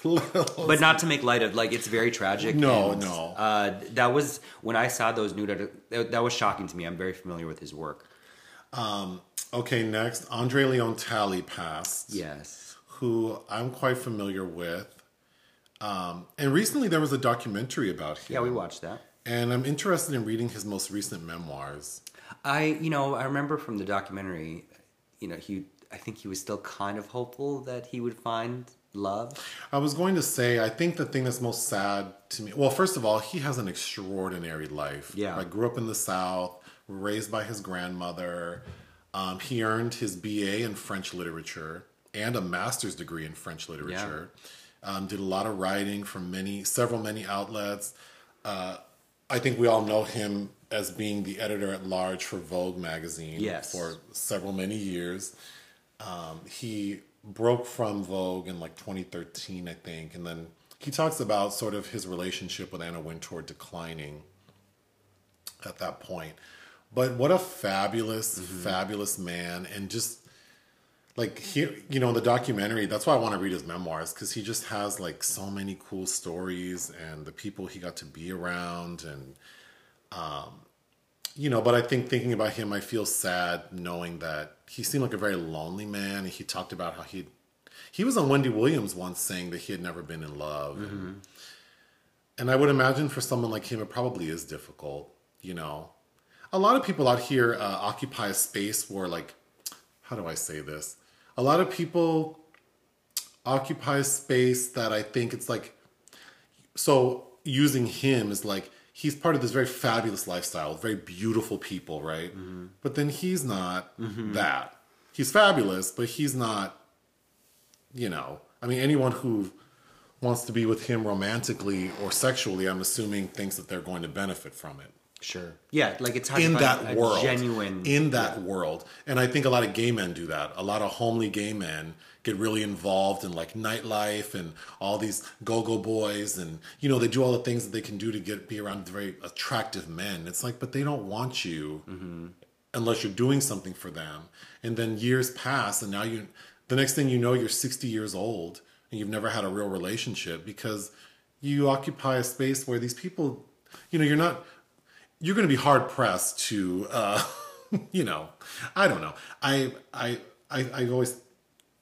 but not to make light of like it's very tragic. No, and, no. Uh, that was when I saw those nude. That, that was shocking to me. I'm very familiar with his work. okay, next, Andre Leon Talley passed. Yes. who I'm quite familiar with. Um, and recently there was a documentary about him. Yeah, we watched that. And I'm interested in reading his most recent memoirs. I, you know, I remember from the documentary, you know, he, I think he was still kind of hopeful that he would find love. I was going to say, I think the thing that's most sad to me, well, first of all, he has an extraordinary life. Yeah. I grew up in the South, raised by his grandmother. Um, he earned his BA in French literature and a master's degree in French literature. Um, did a lot of writing from many, several, many outlets. Uh, I think we all know him as being the editor at large for Vogue magazine Yes. for several many years. Um, he broke from Vogue in like 2013, I think, and then he talks about sort of his relationship with Anna Wintour declining at that point. But what a fabulous, fabulous man, and just like he, you know, in the documentary. That's why I want to read his memoirs because he just has like so many cool stories and the people he got to be around, and um, you know. But I think thinking about him, I feel sad knowing that he seemed like a very lonely man. And he talked about how he he was on Wendy Williams once saying that he had never been in love. And, and I would imagine for someone like him, it probably is difficult, you know. A lot of people out here uh, occupy a space where, like, how do I say this? A lot of people occupy a space that I think it's like, so using him is like, he's part of this very fabulous lifestyle, very beautiful people, right? Mm-hmm. But then he's not mm-hmm. that. He's fabulous, but he's not you know, I mean, anyone who wants to be with him romantically or sexually, I'm assuming thinks that they're going to benefit from it Sure. Yeah, like it's in that world. genuine in that world, and I think a lot of gay men do that. A lot of homely gay men get really involved in like nightlife and all these go-go boys, and you know they do all the things that they can do to get be around very attractive men. It's like, but they don't want you mm-hmm. unless you're doing something for them. And then years pass, and now you, the next thing you know, you're 60 years old and you've never had a real relationship because you occupy a space where these people, you know, you're not, you're going to be hard pressed to, uh, (laughs) you know, I don't know. I, I, I, I always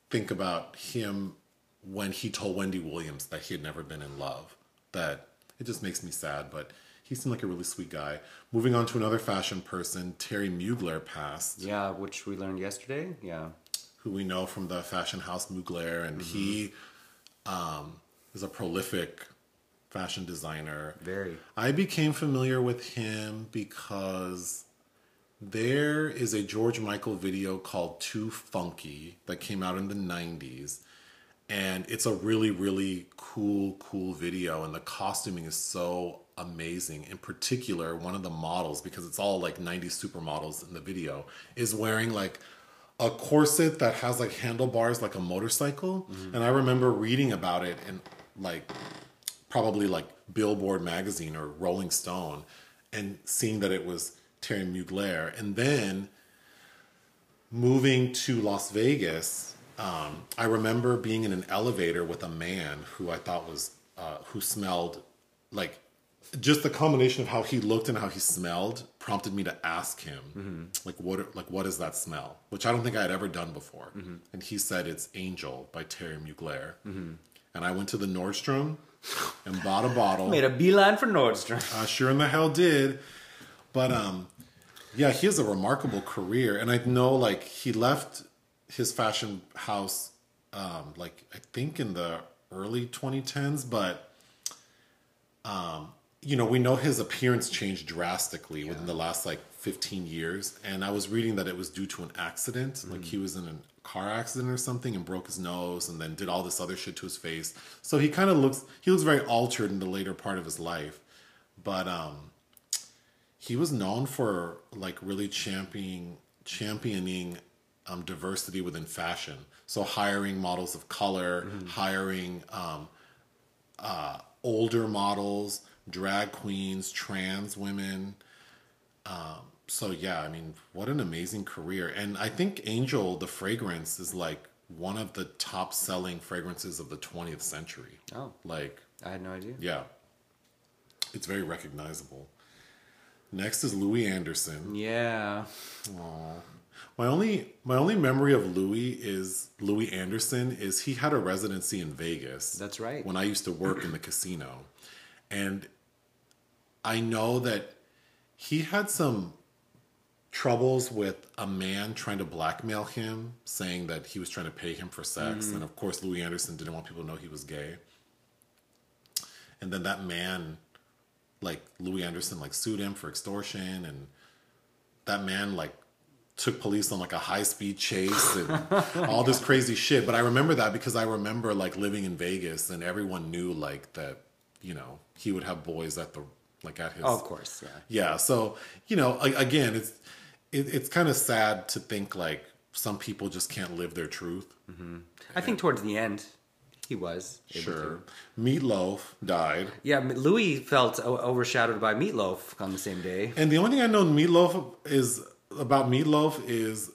think about him when he told Wendy Williams that he had never been in love. That it just makes me sad, but he seemed like a really sweet guy. Moving on to another fashion person, Terry Mugler passed, Yeah, which we learned yesterday. Yeah. who we know from the fashion house Mugler, and he um, is a prolific fashion designer. Very. I became familiar with him because there is a George Michael video called Too Funky that came out in the 90s. And it's a really, really cool, cool video. And the costuming is so amazing. In particular, one of the models, because it's all like 90s supermodels in the video, is wearing like a corset that has like handlebars like a motorcycle. Mm-hmm. And I remember reading about it and like probably like Billboard magazine or Rolling Stone and seeing that it was Terry Mugler. And then moving to Las Vegas, um, I remember being in an elevator with a man who I thought was, uh, who smelled like just the combination of how he looked and how he smelled prompted me to ask him like what like what is that smell? Which i don't think i had ever done before. And he said it's angel by terry mugler. And i went to the nordstrom and bought a bottle Made a beeline for Nordstrom. I sure in the hell did. But um, yeah, he has a remarkable career, and I know like he left his fashion house um, like I think in the early 2010s, but um, you know we know his appearance changed drastically within the last like 15 years, and I was reading that it was due to an accident, like he was in a car accident or something and broke his nose and then did all this other shit to his face. So he kind of looks he looks very altered in the later part of his life. But um he was known for like really championing championing um, diversity within fashion. So hiring models of color hiring um, uh, older models drag queens trans women um, so yeah i mean what an amazing career and i think angel the fragrance is like one of the top selling fragrances of the 20th century Oh. like I had no idea. yeah. It's very recognizable. Next is Louie Anderson. Yeah. My only my only memory of Louie is Louie Anderson is he had a residency in Vegas. That's right. When I used to work in the (clears throat) casino. And I know that he had some troubles with a man trying to blackmail him, saying that he was trying to pay him for sex. Mm-hmm. And of course, Louie Anderson didn't want people to know he was gay. And then that man, like Louie Anderson, like sued him for extortion. And that man, like, took police on like a high speed chase and (laughs) all this crazy shit. But I remember that because I remember like living in Vegas and everyone knew like that, you know, he would have boys at the like at his Oh, of course. Yeah. yeah. So you know, again, it's it, it's kind of sad to think like some people just can't live their truth. I think towards the end, He was Sure. to. Meatloaf died. Yeah, Louie felt o- overshadowed by Meatloaf on the same day. And the only thing I know Meatloaf is about Meatloaf is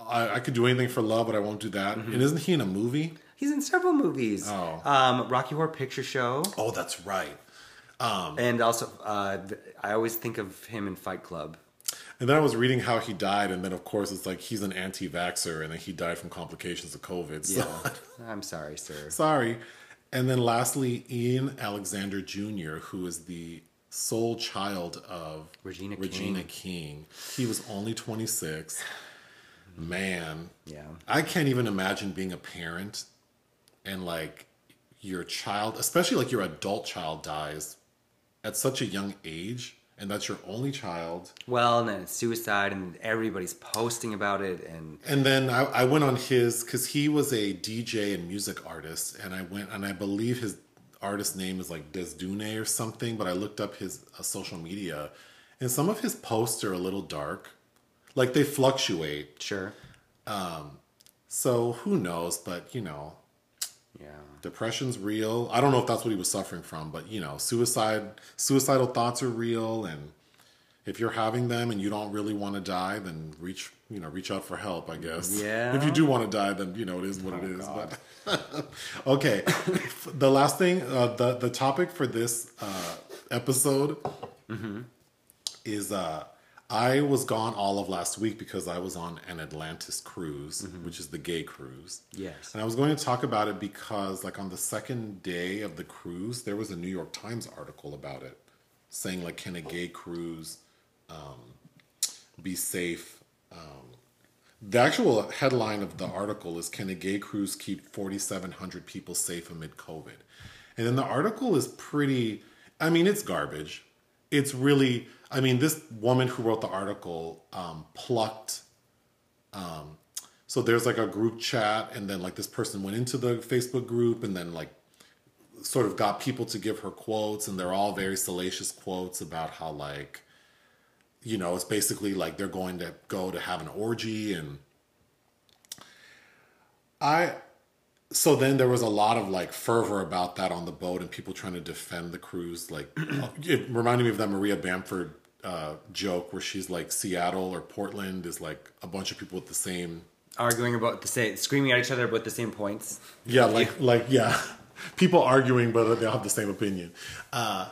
I, I could do anything for love, but I won't do that. Mm-hmm. And isn't he in a movie? He's in several movies. Oh. Um, Rocky Horror Picture Show. Oh, that's right. And also, uh, I always think of him in Fight Club. And then I was reading how he died, and then of course it's like he's an anti-vaxxer, and then he died from complications of COVID. So Yeah. (laughs) I'm sorry, sir. sorry. And then lastly, Ian Alexander Jr., who is the sole child of Regina Regina King. He was only 26. Man, Yeah. I can't even imagine being a parent and like your child, especially like your adult child dies at such a young age, and that's your only child. Well, and then it's suicide, and everybody's posting about it, and And then I, I went on his because he was a DJ and music artist, and I went and I believe his artist name is like Desdune or something. But I looked up his uh, social media, and some of his posts are a little dark, like they fluctuate. sure. Um, so who knows? But you know, Yeah. Depression's real. I don't know if that's what he was suffering from, but you know, suicide, suicidal thoughts are real, and if you're having them and you don't really want to die, then reach, you know, reach out for help. I guess. Yeah. If you do want to die, then you know it is what it is. But (laughs) okay, (laughs) the last thing, uh, the the topic for this uh, episode is uh, I was gone all of last week because I was on an Atlantis cruise, which is the gay cruise. Yes. And I was going to talk about it because, like, on the second day of the cruise, there was a New York Times article about it saying, like, can a gay cruise um, be safe? Um, the actual headline of the article is Can a gay cruise keep 4,700 people safe amid COVID? And then the article is pretty, I mean, it's garbage. It's really, I mean, this woman who wrote the article um, plucked so there's like a group chat and then like this person went into the facebook group and then like sort of got people to give her quotes and they're all very salacious quotes about how like you know it's basically like they're going to go to have an orgy and i so then there was a lot of like fervor about that on the boat and people trying to defend the cruise like (clears throat) it reminded me of that maria bamford uh, joke where she's like seattle or portland is like a bunch of people with the same Arguing about the same, screaming at each other about the same points. Yeah, like like yeah, (laughs) people arguing, but they all have the same opinion. Uh,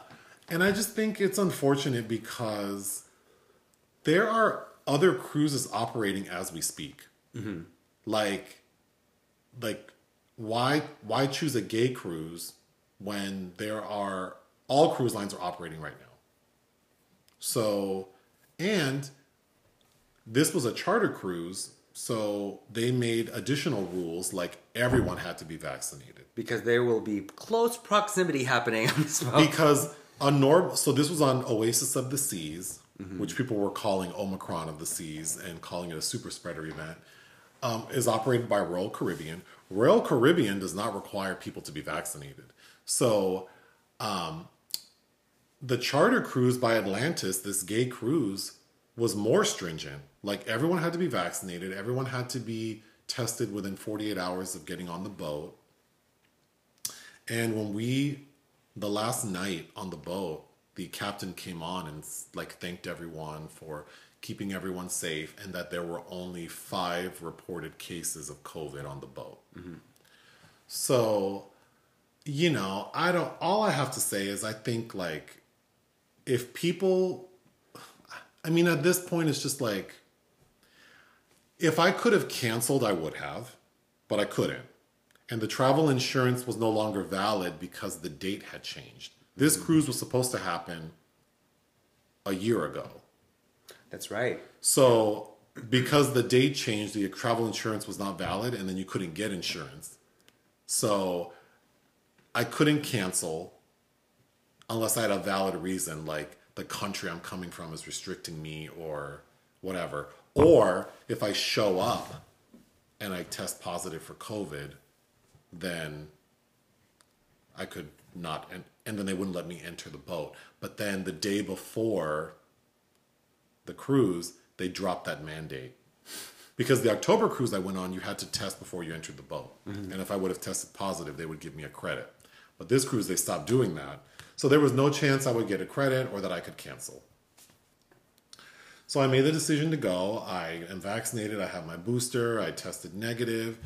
and I just think it's unfortunate because there are other cruises operating as we speak. Like, like why why choose a gay cruise when there are all cruise lines are operating right now? So, and this was a charter cruise, so they made additional rules like everyone had to be vaccinated Because there will be close proximity happening on this boat. because a norm. So this was on Oasis of the Seas, which people were calling Omicron of the Seas and calling it a super spreader event. Um, is operated by Royal Caribbean. Royal Caribbean does not require people to be vaccinated. So, um, the charter cruise by Atlantis, this gay cruise, was more stringent. Like everyone had to be vaccinated, everyone had to be tested within 48 hours of getting on the boat. And when we, the last night on the boat, the captain came on and like thanked everyone for keeping everyone safe and that there were only five reported cases of COVID on the boat. Mm-hmm. So, you know, I don't, all I have to say is I think like if people, I mean, at this point, it's just like, if I could have canceled, I would have, but I couldn't. And the travel insurance was no longer valid because the date had changed. This mm. cruise was supposed to happen a year ago. That's right. So, because the date changed, the travel insurance was not valid, and then you couldn't get insurance. So, I couldn't cancel unless I had a valid reason, like the country I'm coming from is restricting me or whatever. Or if I show up and I test positive for COVID, then I could not, and, and then they wouldn't let me enter the boat. But then the day before the cruise, they dropped that mandate. Because the October cruise I went on, you had to test before you entered the boat. Mm-hmm. And if I would have tested positive, they would give me a credit. But this cruise, they stopped doing that. So there was no chance I would get a credit or that I could cancel. So I made the decision to go. I am vaccinated. I have my booster. I tested negative.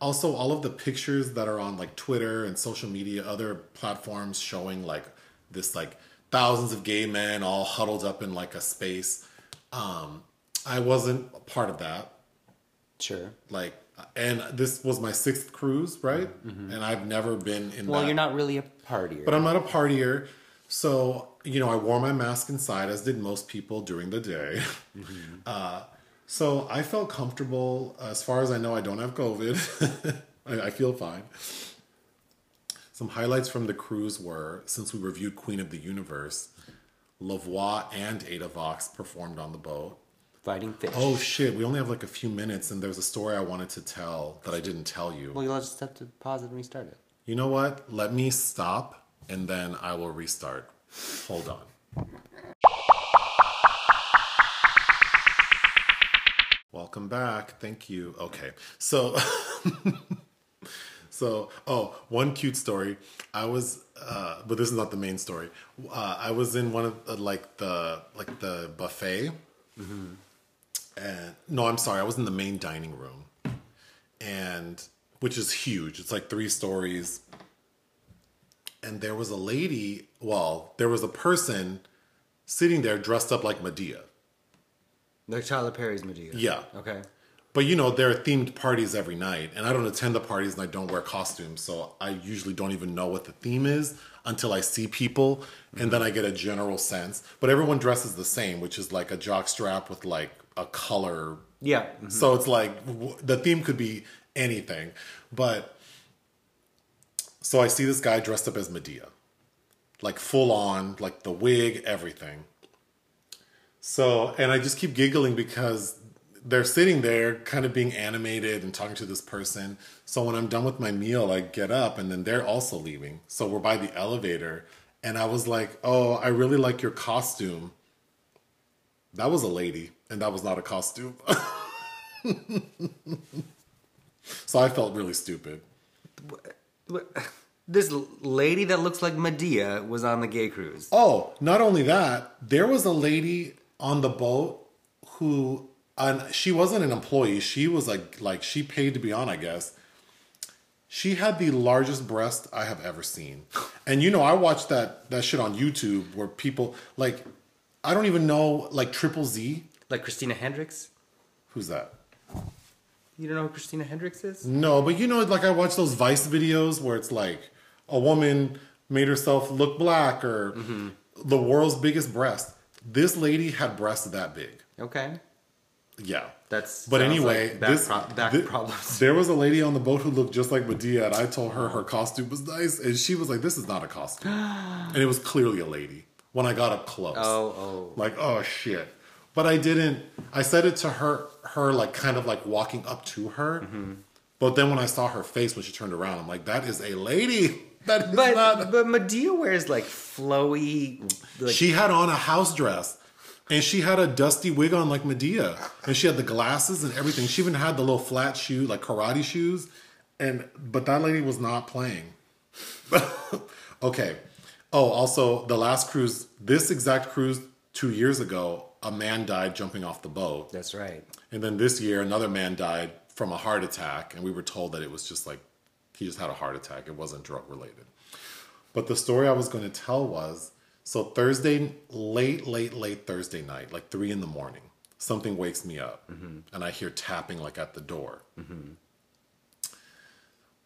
Also, all of the pictures that are on like Twitter and social media, other platforms showing like this like thousands of gay men all huddled up in like a space. Um, I wasn't a part of that. Sure. Like, and this was my sixth cruise, right? And I've never been in. Well, that. you're not really a partier. But I'm not a partier. So, you know, I wore my mask inside, as did most people during the day. (laughs) Uh, so I felt comfortable. As far as I know, I don't have COVID. (laughs) I, I feel fine. Some highlights from the cruise were since we reviewed Queen of the Universe, Lavoie and Ada Vox performed on the boat. Fighting fish. Oh shit, we only have like a few minutes, and there's a story I wanted to tell that I didn't tell you. Well, you'll just have to pause it and restart it. You know what? Let me stop and then I will restart. Hold on. Welcome back. Thank you. Okay. So (laughs) So, oh, one cute story. I was, uh, but this is not the main story. Uh, I was in one of the, like the like the buffet, and no, I'm sorry, I was in the main dining room, and which is huge. It's like three stories, and there was a lady. Well, there was a person sitting there dressed up like Madea. Like Tyler Perry's Madea. Yeah. Okay. But you know, there are themed parties every night, and I don't attend the parties and I don't wear costumes, so I usually don't even know what the theme is until I see people, and then I get a general sense. But everyone dresses the same, which is like a jock strap with like a color. Yeah. So it's like w- the theme could be anything, but so I see this guy dressed up as Madea, like full on, like the wig, everything. So, and I just keep giggling because they're sitting there kind of being animated and talking to this person. So when I'm done with my meal, I get up and then they're also leaving. So we're by the elevator and I was like, "Oh, I really like your costume." That was a lady and that was not a costume. (laughs) so I felt really stupid. This lady that looks like Madea was on the gay cruise. Oh, not only that, there was a lady on the boat who and she wasn't an employee. She was like like she paid to be on, I guess. She had the largest breast I have ever seen. And you know, I watched that that shit on YouTube where people like I don't even know like Triple Z. Like Christina Hendricks. Who's that? You don't know who Christina Hendricks is? No, but you know, like I watch those Vice videos where it's like a woman made herself look black or mm-hmm. the world's biggest breast. This lady had breasts that big. Okay. Yeah. That's But anyway, like this, pro- back thi- problems. there was a lady on the boat who looked just like Madea, and I told her her costume was nice, and she was like, "This is not a costume," (gasps) and it was clearly a lady. When I got up close, Oh, oh. like oh shit, but I didn't. I said it to her, her like kind of like walking up to her, Mm-hmm. but then when I saw her face when she turned around, I'm like, that is a lady. (laughs) That is But not. but Madea wears like flowy. Like, she had on a house dress. And she had a dusty wig on like Madea. And she had the glasses and everything. She even had the little flat shoe, like karate shoes. And but that lady was not playing. (laughs) okay. Oh, also the last cruise, this exact cruise two years ago, a man died jumping off the boat. that's right. And then this year, another man died from a heart attack, and we were told that it was just like he just had a heart attack. It wasn't drug related. But the story I was going to tell was so Thursday, late, late, late Thursday night, like three in the morning, something wakes me up, mm-hmm. and I hear tapping like at the door. Mm-hmm.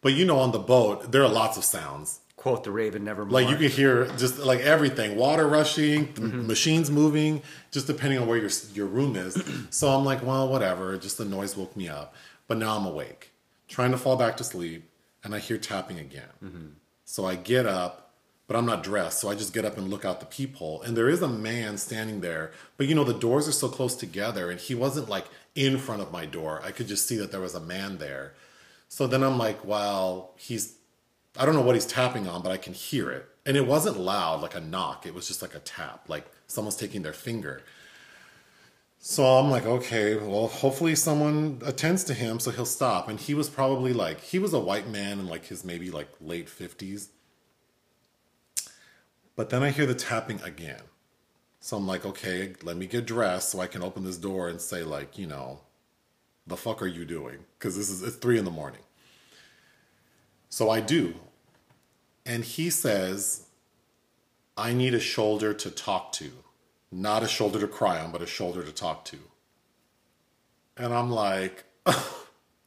But you know, on the boat, there are lots of sounds. Quote the Raven Nevermore. Like you can hear just like everything, water rushing, the mm-hmm. machines moving, just depending on where your your room is. (clears throat) so I'm like, well, whatever. Just the noise woke me up, but now I'm awake, trying to fall back to sleep, and I hear tapping again. Mm-hmm. So I get up, but I'm not dressed, so I just get up and look out the peephole, and there is a man standing there. But you know, the doors are so close together, and he wasn't like in front of my door. I could just see that there was a man there. So then I'm like, well, he's I don't know what he's tapping on, but I can hear it. And it wasn't loud like a knock. It was just like a tap, like someone's taking their finger. So I'm like, okay, well, hopefully someone attends to him so he'll stop. And he was probably like, he was a white man in like his maybe like late 50s. But then I hear the tapping again. So I'm like, okay, let me get dressed so I can open this door and say, like, you know, the fuck are you doing? Because this is it's three in the morning. So I do. And he says, I need a shoulder to talk to. Not a shoulder to cry on, but a shoulder to talk to. And I'm like, (laughs)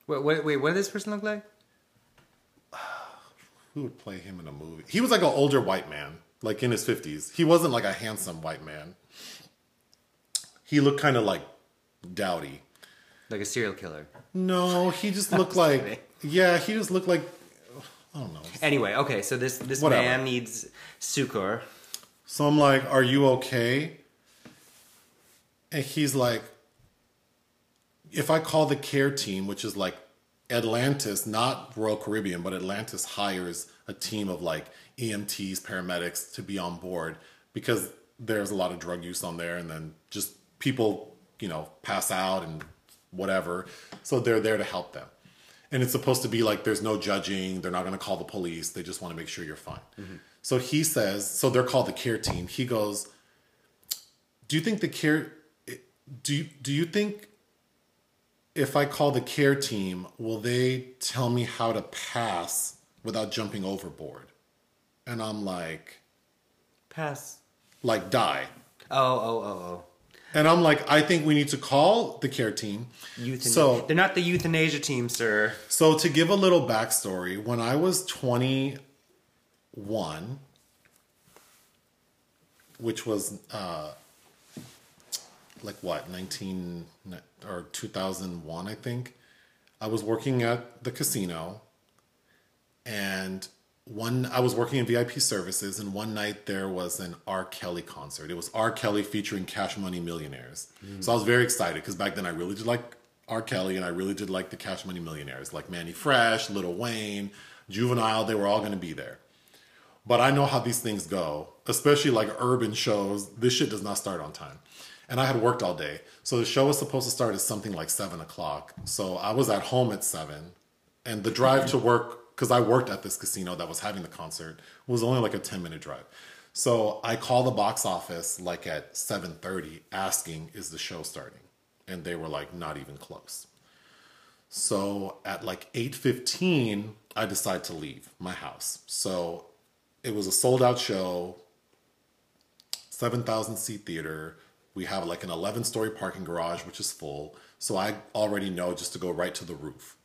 Wait, wait, wait, what did this person look like? (sighs) who would play him in a movie? He was like an older white man, like in his 50s. He wasn't like a handsome white man. He looked kind of like dowdy. Like a serial killer. No, he just (laughs) looked like, yeah, he just looked like, I don't know. Anyway, okay, so this this Whatever. man needs succor. So I'm like, Are you okay? And he's like, If I call the care team, which is like Atlantis, not Royal Caribbean, but Atlantis hires a team of like EMTs, paramedics to be on board because there's a lot of drug use on there and then just people, you know, pass out and whatever. So they're there to help them. And it's supposed to be like there's no judging, they're not going to call the police, they just want to make sure you're fine. Mm-hmm. So he says, so they're called the care team. He goes, "Do you think the care do you, do you think if I call the care team, will they tell me how to pass without jumping overboard?" And I'm like, Pass. like die. Oh, oh, oh, oh. And I'm like, I think we need to call the care team. Euthanasia. So They're not the euthanasia team, sir. So to give a little backstory, when I was 21, which was uh, like what 19 or 2001, I think, I was working at the casino, and one I was working in VIP services, and one night there was an R. Kelly concert. It was R. Kelly featuring Cash Money Millionaires. So I was very excited because back then I really did like R. Kelly, and I really did like the Cash Money Millionaires, like Mannie Fresh, Lil Wayne, Juvenile. They were all going to be there. But I know how these things go, especially like urban shows. This shit does not start on time. And I had worked all day. So the show was supposed to start at something like seven o'clock. So I was at home at seven. And the drive to work, because I worked at this casino that was having the concert, it was only like a 10 minute drive. So I call the box office like at 7:30 asking, is the show starting? And they were like, not even close. So at like 8:15, I decide to leave my house. So it was a sold out show, 7,000 seat theater. We have like an 11 story parking garage, which is full. So I already know just to go right to the roof.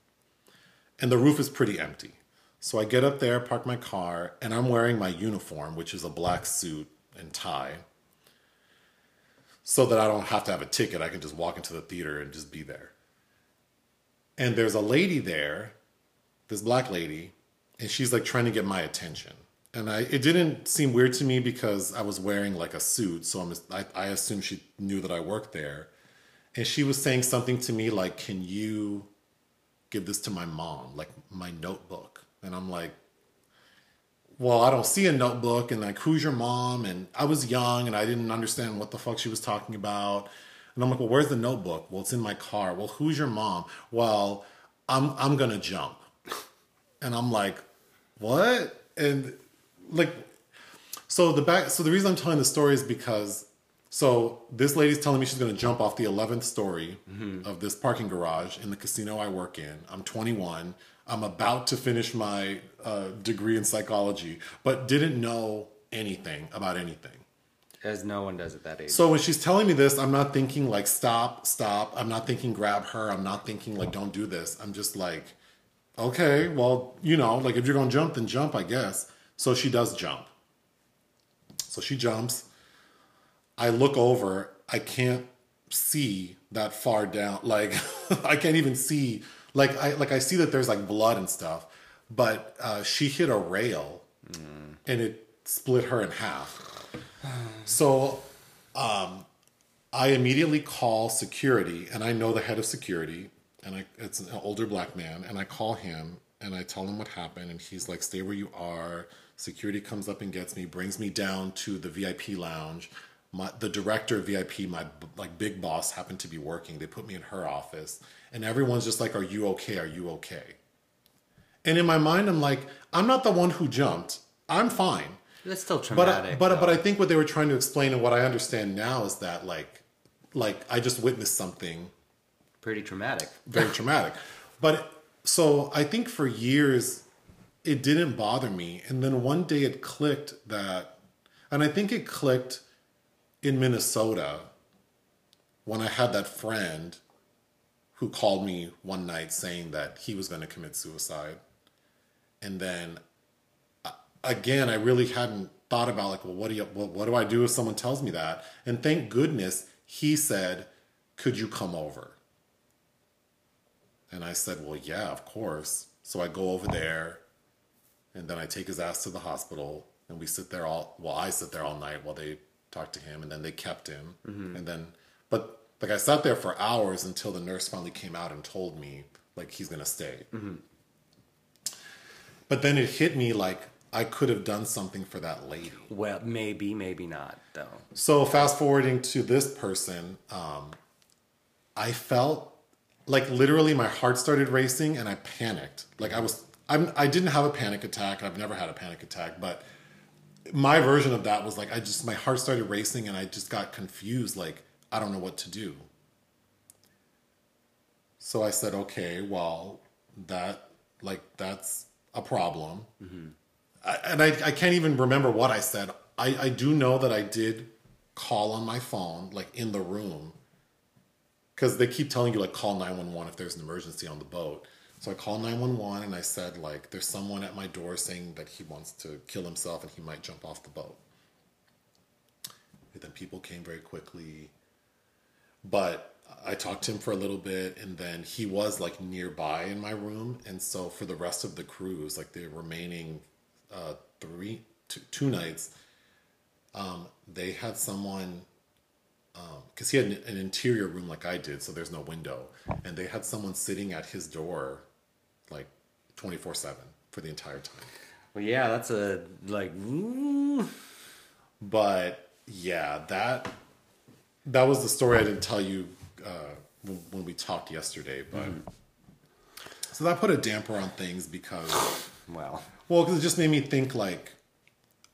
And the roof is pretty empty. So I get up there, park my car, and I'm wearing my uniform, which is a black suit and tie. So that I don't have to have a ticket. I can just walk into the theater and just be there. And there's a lady there, this black lady, and she's like trying to get my attention. And I, it didn't seem weird to me because I was wearing like a suit, so I'm, I, I assumed she knew that I worked there. And she was saying something to me like, "Can you give this to my mom, like my notebook?" And I'm like, "Well, I don't see a notebook." And like, "Who's your mom?" And I was young and I didn't understand what the fuck she was talking about. And I'm like, "Well, where's the notebook?" Well, it's in my car. Well, who's your mom? Well, I'm I'm gonna jump. And I'm like, "What?" And like so the back so the reason i'm telling the story is because so this lady's telling me she's going to jump off the 11th story mm-hmm. of this parking garage in the casino i work in i'm 21 i'm about to finish my uh, degree in psychology but didn't know anything about anything As no one does at that age. so when she's telling me this i'm not thinking like stop stop i'm not thinking grab her i'm not thinking like don't do this i'm just like okay well you know like if you're going to jump then jump i guess so she does jump so she jumps. I look over. I can't see that far down. Like (laughs) I can't even see. Like I like I see that there's like blood and stuff. But uh, she hit a rail, and it split her in half. (sighs) So um, I immediately call security, and I know the head of security, and I, it's an older black man, and I call him and I tell him what happened, and he's like, "Stay where you are." Security comes up and gets me, brings me down to the VIP lounge. my the director of VIP, my like big boss, happened to be working. They put me in her office, and everyone's just like, "Are you okay? Are you okay?" And in my mind, I'm like, "I'm not the one who jumped. I'm fine." That's still But I, traumatic. but but I think what they were trying to explain and what I understand now is that like like I just witnessed something pretty traumatic. very traumatic. (laughs) But so I think for years it didn't bother me, and then one day it clicked that, and I think it clicked in Minnesota when I had that friend who called me one night saying that he was going to commit suicide, and then uh, again I really hadn't thought about like well what do you what, what do I do if someone tells me that, and thank goodness he said, "Could you come over?" And I said, Well, yeah, of course. So I go over there and then I take his ass to the hospital and we sit there all, well, I sit there all night while they talk to him and then they kept him. And then, but like I sat there for hours until the nurse finally came out and told me, like, he's to stay. But then it hit me like I could have done something for that lady. Well, maybe, maybe not though. So fast forwarding to this person, um, I felt like literally my heart started racing and I panicked. Like I was, I'm, I didn't have a panic attack. I've never had a panic attack, but my version of that was like I just my heart started racing and I just got confused. Like I don't know what to do. So I said, okay, well, that like that's a problem. Mm-hmm. I, and I, I can't even remember what I said. I, I do know that I did call on my phone, like in the room, because they keep telling you like call 911 if there's an emergency on the boat. So I called 911 and I said like there's someone at my door saying that he wants to kill himself and he might jump off the boat. And then people came very quickly. But I talked to him for a little bit and then he was like nearby in my room. And so for the rest of the cruise, like the remaining uh, three, two, two nights, um, they had someone because he had an, interior room like I did, so there's no window, and they had someone sitting at his door, like twenty four seven for the entire time. Well, yeah, that's a like. But yeah, that that was the story I didn't tell you uh, when, when we talked yesterday. But so that put a damper on things because (sighs) Well, well, because it just made me think like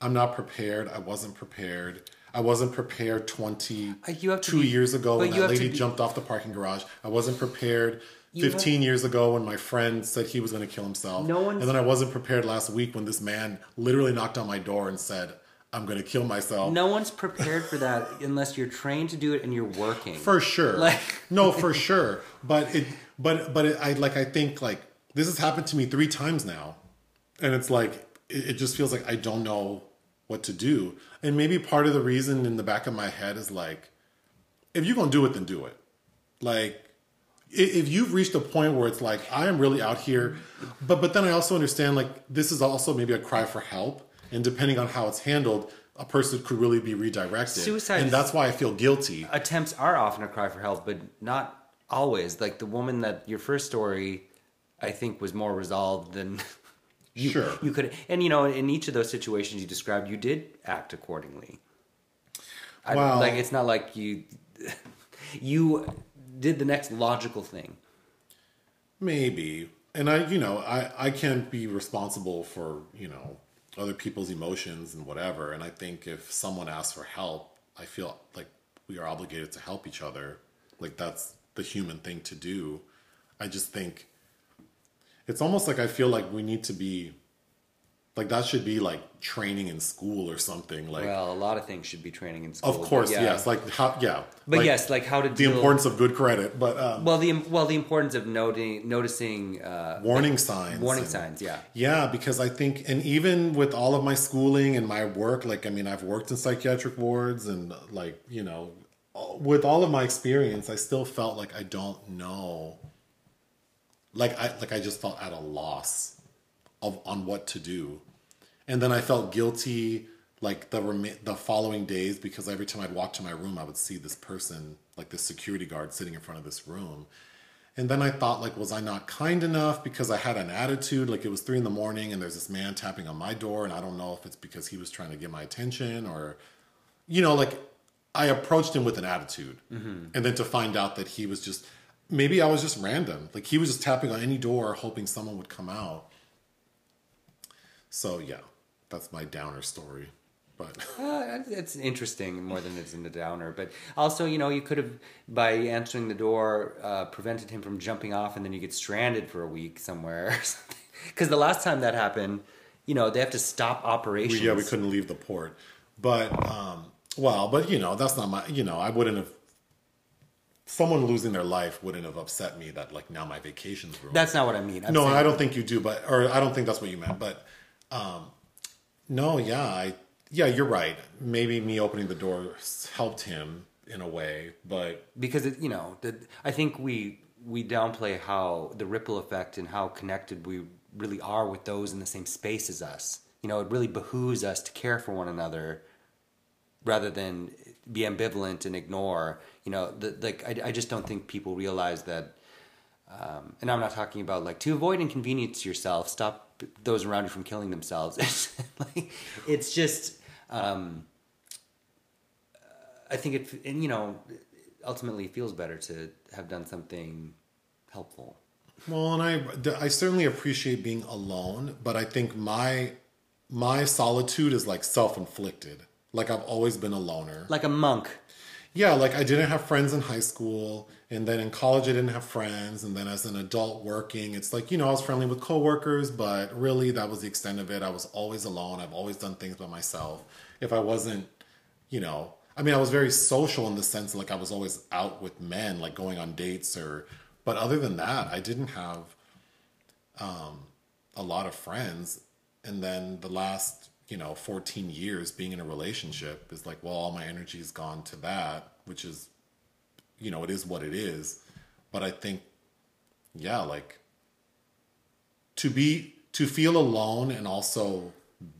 I'm not prepared. I wasn't prepared. I wasn't prepared 22 Uh, have be- years ago when that lady be- jumped off the parking garage. I wasn't prepared You 15 years ago when my friend said he was going to kill himself. No one's- and then I wasn't prepared last week when this man literally knocked on my door and said, I'm going to kill myself. no one's prepared for that unless you're trained to do it and you're working. For sure. Like- no, for sure. But it, but, but it, I like, I think like this has happened to me three times now. And it's like, it, it just feels like I don't know what to do. And maybe part of the reason in the back of my head is like, if you're going to do it, then do it. Like, if you've reached a point where it's like, I am really out here, but, but then I also understand like this is also maybe a cry for help. And depending on how it's handled, a person could really be redirected. Suicide And that's why I feel guilty. Attempts are often a cry for help, but not always. Like the woman that your first story, I think, was more resolved than (laughs) you, Sure. you could. And you know, in each of those situations you described, you did act accordingly. I, Well- like it's not like you (laughs) you did the next logical thing. Maybe. And I, you know, I, I can't be responsible for, you know, other people's emotions and whatever. And I think if someone asks for help, I feel like we are obligated to help each other. Like that's the human thing to do. I just think it's almost like I feel like we need to be like that should be like training in school or something. Like Well, a lot of things should be training in school. of course, yeah. yes. Like how yeah. But like, yes, like how to the deal. importance of good credit, but um, well, the well, the importance of noting, noticing uh, warning signs. warning and- signs. Yeah, Yeah, because I think, and even with all of my schooling and my work, like, I mean, I've worked in psychiatric wards and, like, you know, with all of my experience, I still felt like I don't know. Like, I, like, I just felt at a loss of, on what to do. And then I felt guilty, like, the, rem- the following days because every time I'd walk to my room, I would see this person, like, this security guard sitting in front of this room. And then I thought, like, was I not kind enough because I had an attitude? Like, it was three in the morning and there's this man tapping on my door, and I don't know if it's because he was trying to get my attention or, you know, like, I approached him with an attitude, mm-hmm. and then to find out that he was just maybe I was just random, like he was just tapping on any door hoping someone would come out. So yeah, that's my downer story. But (laughs) Uh, it's interesting more than it's in the downer. But also, you know, you could have, by answering the door, uh, prevented him from jumping off, and then you get stranded for a week somewhere. Because (laughs) the last time that happened, you know, they have to stop operations. we, yeah, we couldn't leave the port. But um, well, but you know, that's not my. You know, I wouldn't have. Someone losing their life wouldn't have upset me. That like now my vacation's ruined. That's not what I mean. I'm no, I don't think you do, but or I don't think that's what you meant. But um, no, yeah, I yeah, you're right. Maybe me opening the door helped him in a way, but because it, you know, the, I think we we downplay how the ripple effect and how connected we really are with those in the same space as us. You know, it really behooves us to care for one another rather than be ambivalent and ignore. You know, the, like I, I just don't think people realize that. Um, and I'm not talking about like to avoid inconvenience yourself. Stop those around you from killing themselves. (laughs) It's like it's just. Um, I think it, and you know, ultimately it feels better to have done something helpful. well, and I I certainly appreciate being alone, but I think my my solitude is like self inflicted. Like I've always been a loner. Like a monk. Yeah, like I didn't have friends in high school, and then in college I didn't have friends, and then as an adult working, it's like you know I was friendly with coworkers, but really that was the extent of it. I was always alone. I've always done things by myself. If I wasn't, you know, I mean, I was very social in the sense like I was always out with men, like going on dates or. But other than that, I didn't have um, a lot of friends, and then the last you know 14 years being in a relationship is like well all my energy has gone to that which is you know it is what it is. But i think yeah like to be to feel alone and also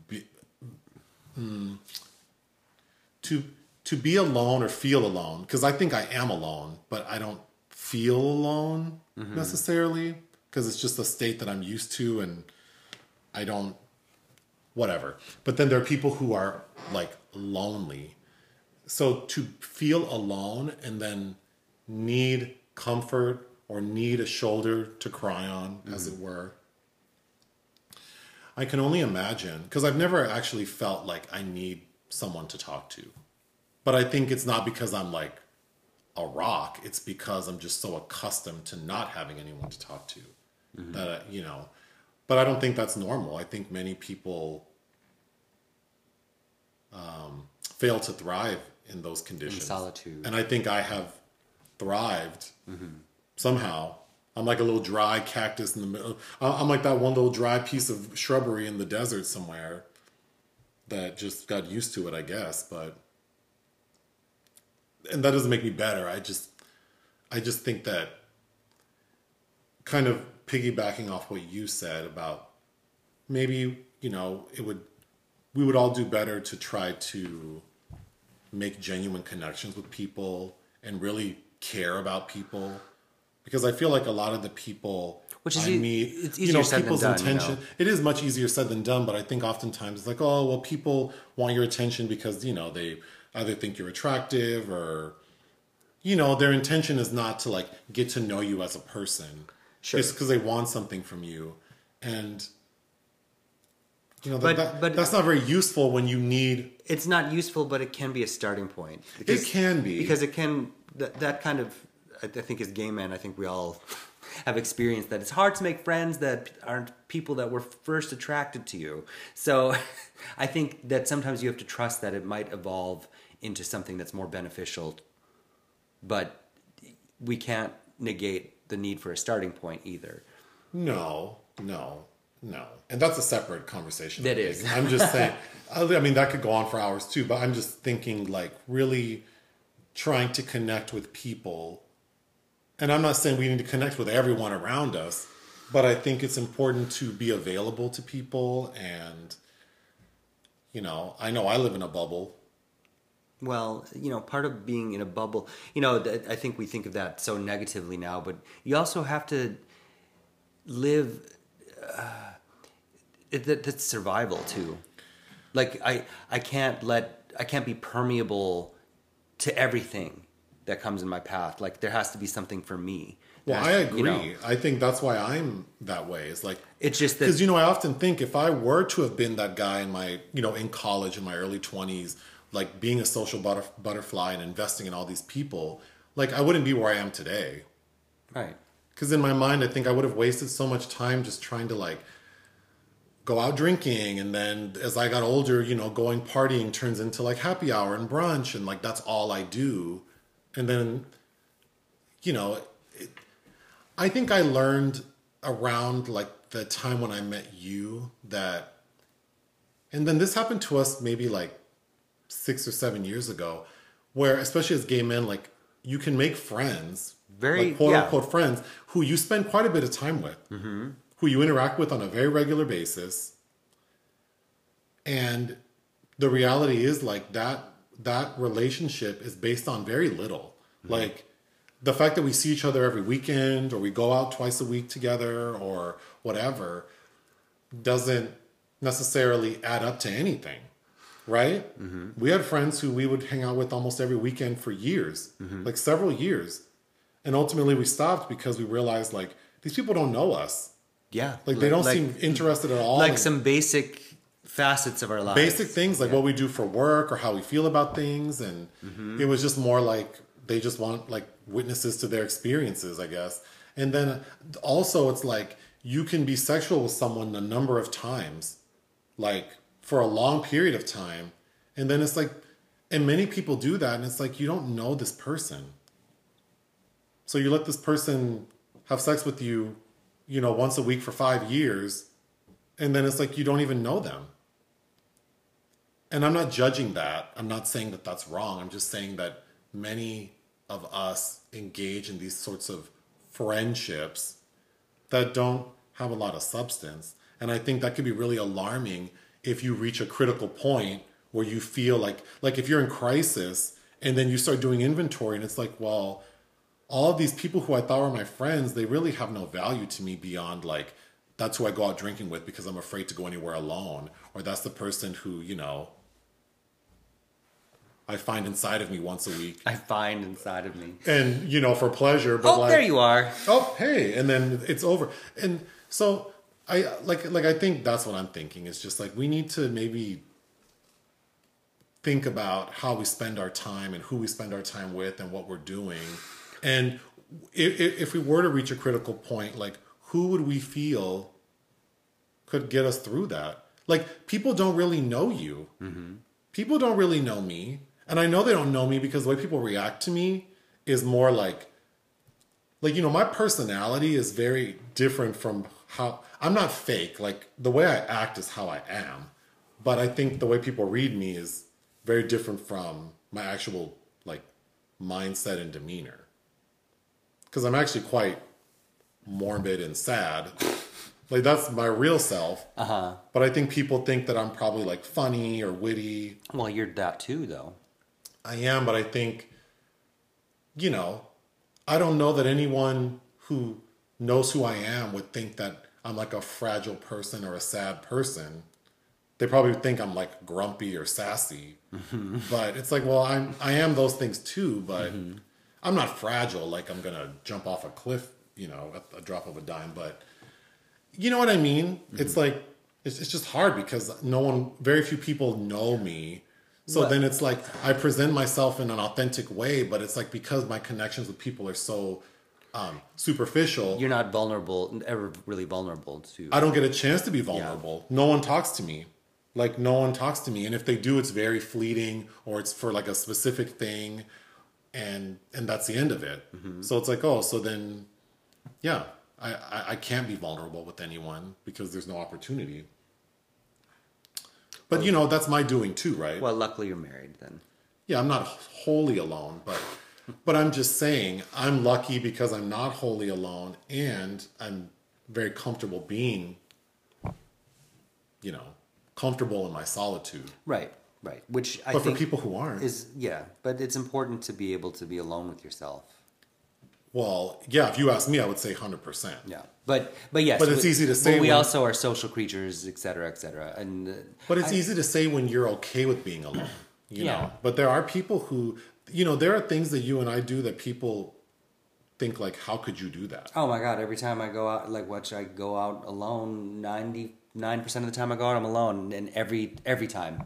be, mm, to to be alone or feel alone because i think i am alone but i don't feel alone necessarily because it's just a state that i'm used to and i don't whatever. But then there are people who are like lonely. So to feel alone and then need comfort or need a shoulder to cry on, as it were. I can only imagine because I've never actually felt like I need someone to talk to. But I think it's not because I'm like a rock, it's because I'm just so accustomed to not having anyone to talk to that, uh, you know, but I don't think that's normal. I think many people um, fail to thrive in those conditions. solitude. And I think I have thrived somehow. I'm like a little dry cactus in the middle. I'm like that one little dry piece of shrubbery in the desert somewhere that just got used to it, I guess. But and that doesn't make me better. I just I just think that kind of piggybacking off what you said about maybe you know it would we would all do better to try to make genuine connections with people and really care about people because I feel like a lot of the people Which is I meet, it's you easier know, said than people's done, you intention. know? It is much easier said than done, but I think oftentimes it's like, oh, well, people want your attention because you know they either think you're attractive or you know their intention is not to like get to know you as a person. Sure. It's because they want something from you, and you know But- that, but- that's not very useful when you need. It's not useful, but it can be a starting point. It can be. because it can that, that kind of I I think as gay men, I think we all (laughs) have experienced that it's hard to make friends that aren't people that were first attracted to you. So (laughs) I think that sometimes you have to trust that it might evolve into something that's more beneficial, but we can't negate the need for a starting point either. No, no, no. And that's a separate conversation. That is. (laughs) I'm just saying, I mean, that could go on for hours too, but I'm just thinking like really trying to connect with people. And I'm not saying we need to connect with everyone around us, but I think it's important to be available to people. And, you know, I know I live in a bubble. Well, you know, part of being in a bubble, you know, I think we think of that so negatively now, but you also have to live. Uh, that, that's survival too. Like I, I can't let I can't be permeable to everything that comes in my path. Like there has to be something for me. Well, I agree. you know, I think that's why I'm that way. It's like it's just that because you know I often think if I were to have been that guy in my you know in college in my early twenties, like being a social butter- butterfly and investing in all these people, like I wouldn't be where I am today. right. Because in my mind, I think I would have wasted so much time just trying to like go out drinking, and then as I got older, you know, going partying turns into like happy hour and brunch, and like that's all I do, and then, you know, it, I think I learned around like the time when I met you that, and then this happened to us maybe like six or seven years ago, where especially as gay men, like you can make friends, Very- like, quote yeah. unquote friends who you spend quite a bit of time with, mm-hmm. who you interact with on a very regular basis, and the reality is like that that relationship is based on very little, mm-hmm. like the fact that we see each other every weekend or we go out twice a week together or whatever doesn't necessarily add up to anything right? Mm-hmm. We had friends who we would hang out with almost every weekend for years mm-hmm. like several years. And ultimately we stopped because we realized like these people don't know us. Yeah. like they don't like, seem interested at all like in some basic facets of our lives. basic things like what we do for work or how we feel about things and mm-hmm. it was just more like they just want like witnesses to their experiences i guess. And then also it's like you can be sexual with someone a number of times like for a long period of time and then it's like and many people do that and it's like you don't know this person so you let this person have sex with you you know once a week for 5 years and then it's like you don't even know them and I'm not judging that. I'm not saying that that's wrong. I'm just saying that many of us engage in these sorts of friendships that don't have a lot of substance. And I think that could be really alarming if you reach a critical point where you feel like like if you're in crisis and then you start doing inventory and it's like, well, all of these people who I thought were my friends, they really have no value to me beyond like that's who I go out drinking with because I'm afraid to go anywhere alone, or that's the person who you know I find inside of me once a week, I find inside of me. and you know for pleasure. But Oh, like, there you are. oh hey, and then it's over. And so I like like I think that's what I'm thinking. It's just like we need to maybe think about how we spend our time and who we spend our time with and what we're doing. And if, if we were to reach a critical point, like who would we feel could get us through that? Like people don't really know you. Mm-hmm. People don't really know me. And I know they don't know me because the way people react to me is more like like you know my personality is very different from how i'm not fake. Like the way i act is how i am. But i think the way people read me is very different from my actual like mindset and demeanor. Because i'm actually quite morbid and sad. (laughs) Like that's my real self. Uh-huh. But i think people think that i'm probably like funny or witty. Well, you're that too, though. I am, but I think, you know, I don't know that anyone who knows who I am would think that I'm like a fragile person or a sad person. They probably think I'm like grumpy or sassy. Mm-hmm. but it's like, well, I'm I am those things too, but mm-hmm. I'm not fragile like I'm gonna jump off a cliff, you know, at a drop of a dime. But you know what I mean? Mm-hmm. It's like it's, it's just hard because no one, very few people know me. So Well- then it's like I present myself in an authentic way, but it's like because my connections with people are so um, superficial, You're not vulnerable, ever really vulnerable to. I don't get a chance to be vulnerable. No one talks to me. Like no one talks to me, and if they do, it's very fleeting or it's for like a specific thing, and and that's the end of it. So it's like, oh, so then, yeah, I, I I can't be vulnerable with anyone because there's no opportunity. But you know, that's my doing too, right? well, luckily you're married then. yeah, I'm not wholly alone, but but I'm just saying I'm lucky because I'm not wholly alone and I'm very comfortable being you know, comfortable in my solitude. Right, right. Which I But for people who aren't, is yeah, but it's important to be able to be alone with yourself. well, yeah, if you ask me, I would say 100%. Yeah, but but yes, But it's we- easy to but say we when- also are social creatures, et cetera, et cetera, and uh, But it's easy to say when you're okay with being alone, you Yeah. know. But there are people who you know, there are things that you and I do that people think like, how could you do that? Oh my god! Every time I go out, like watch, I go out alone. Ninety nine percent of the time I go out, I'm alone, and every every time,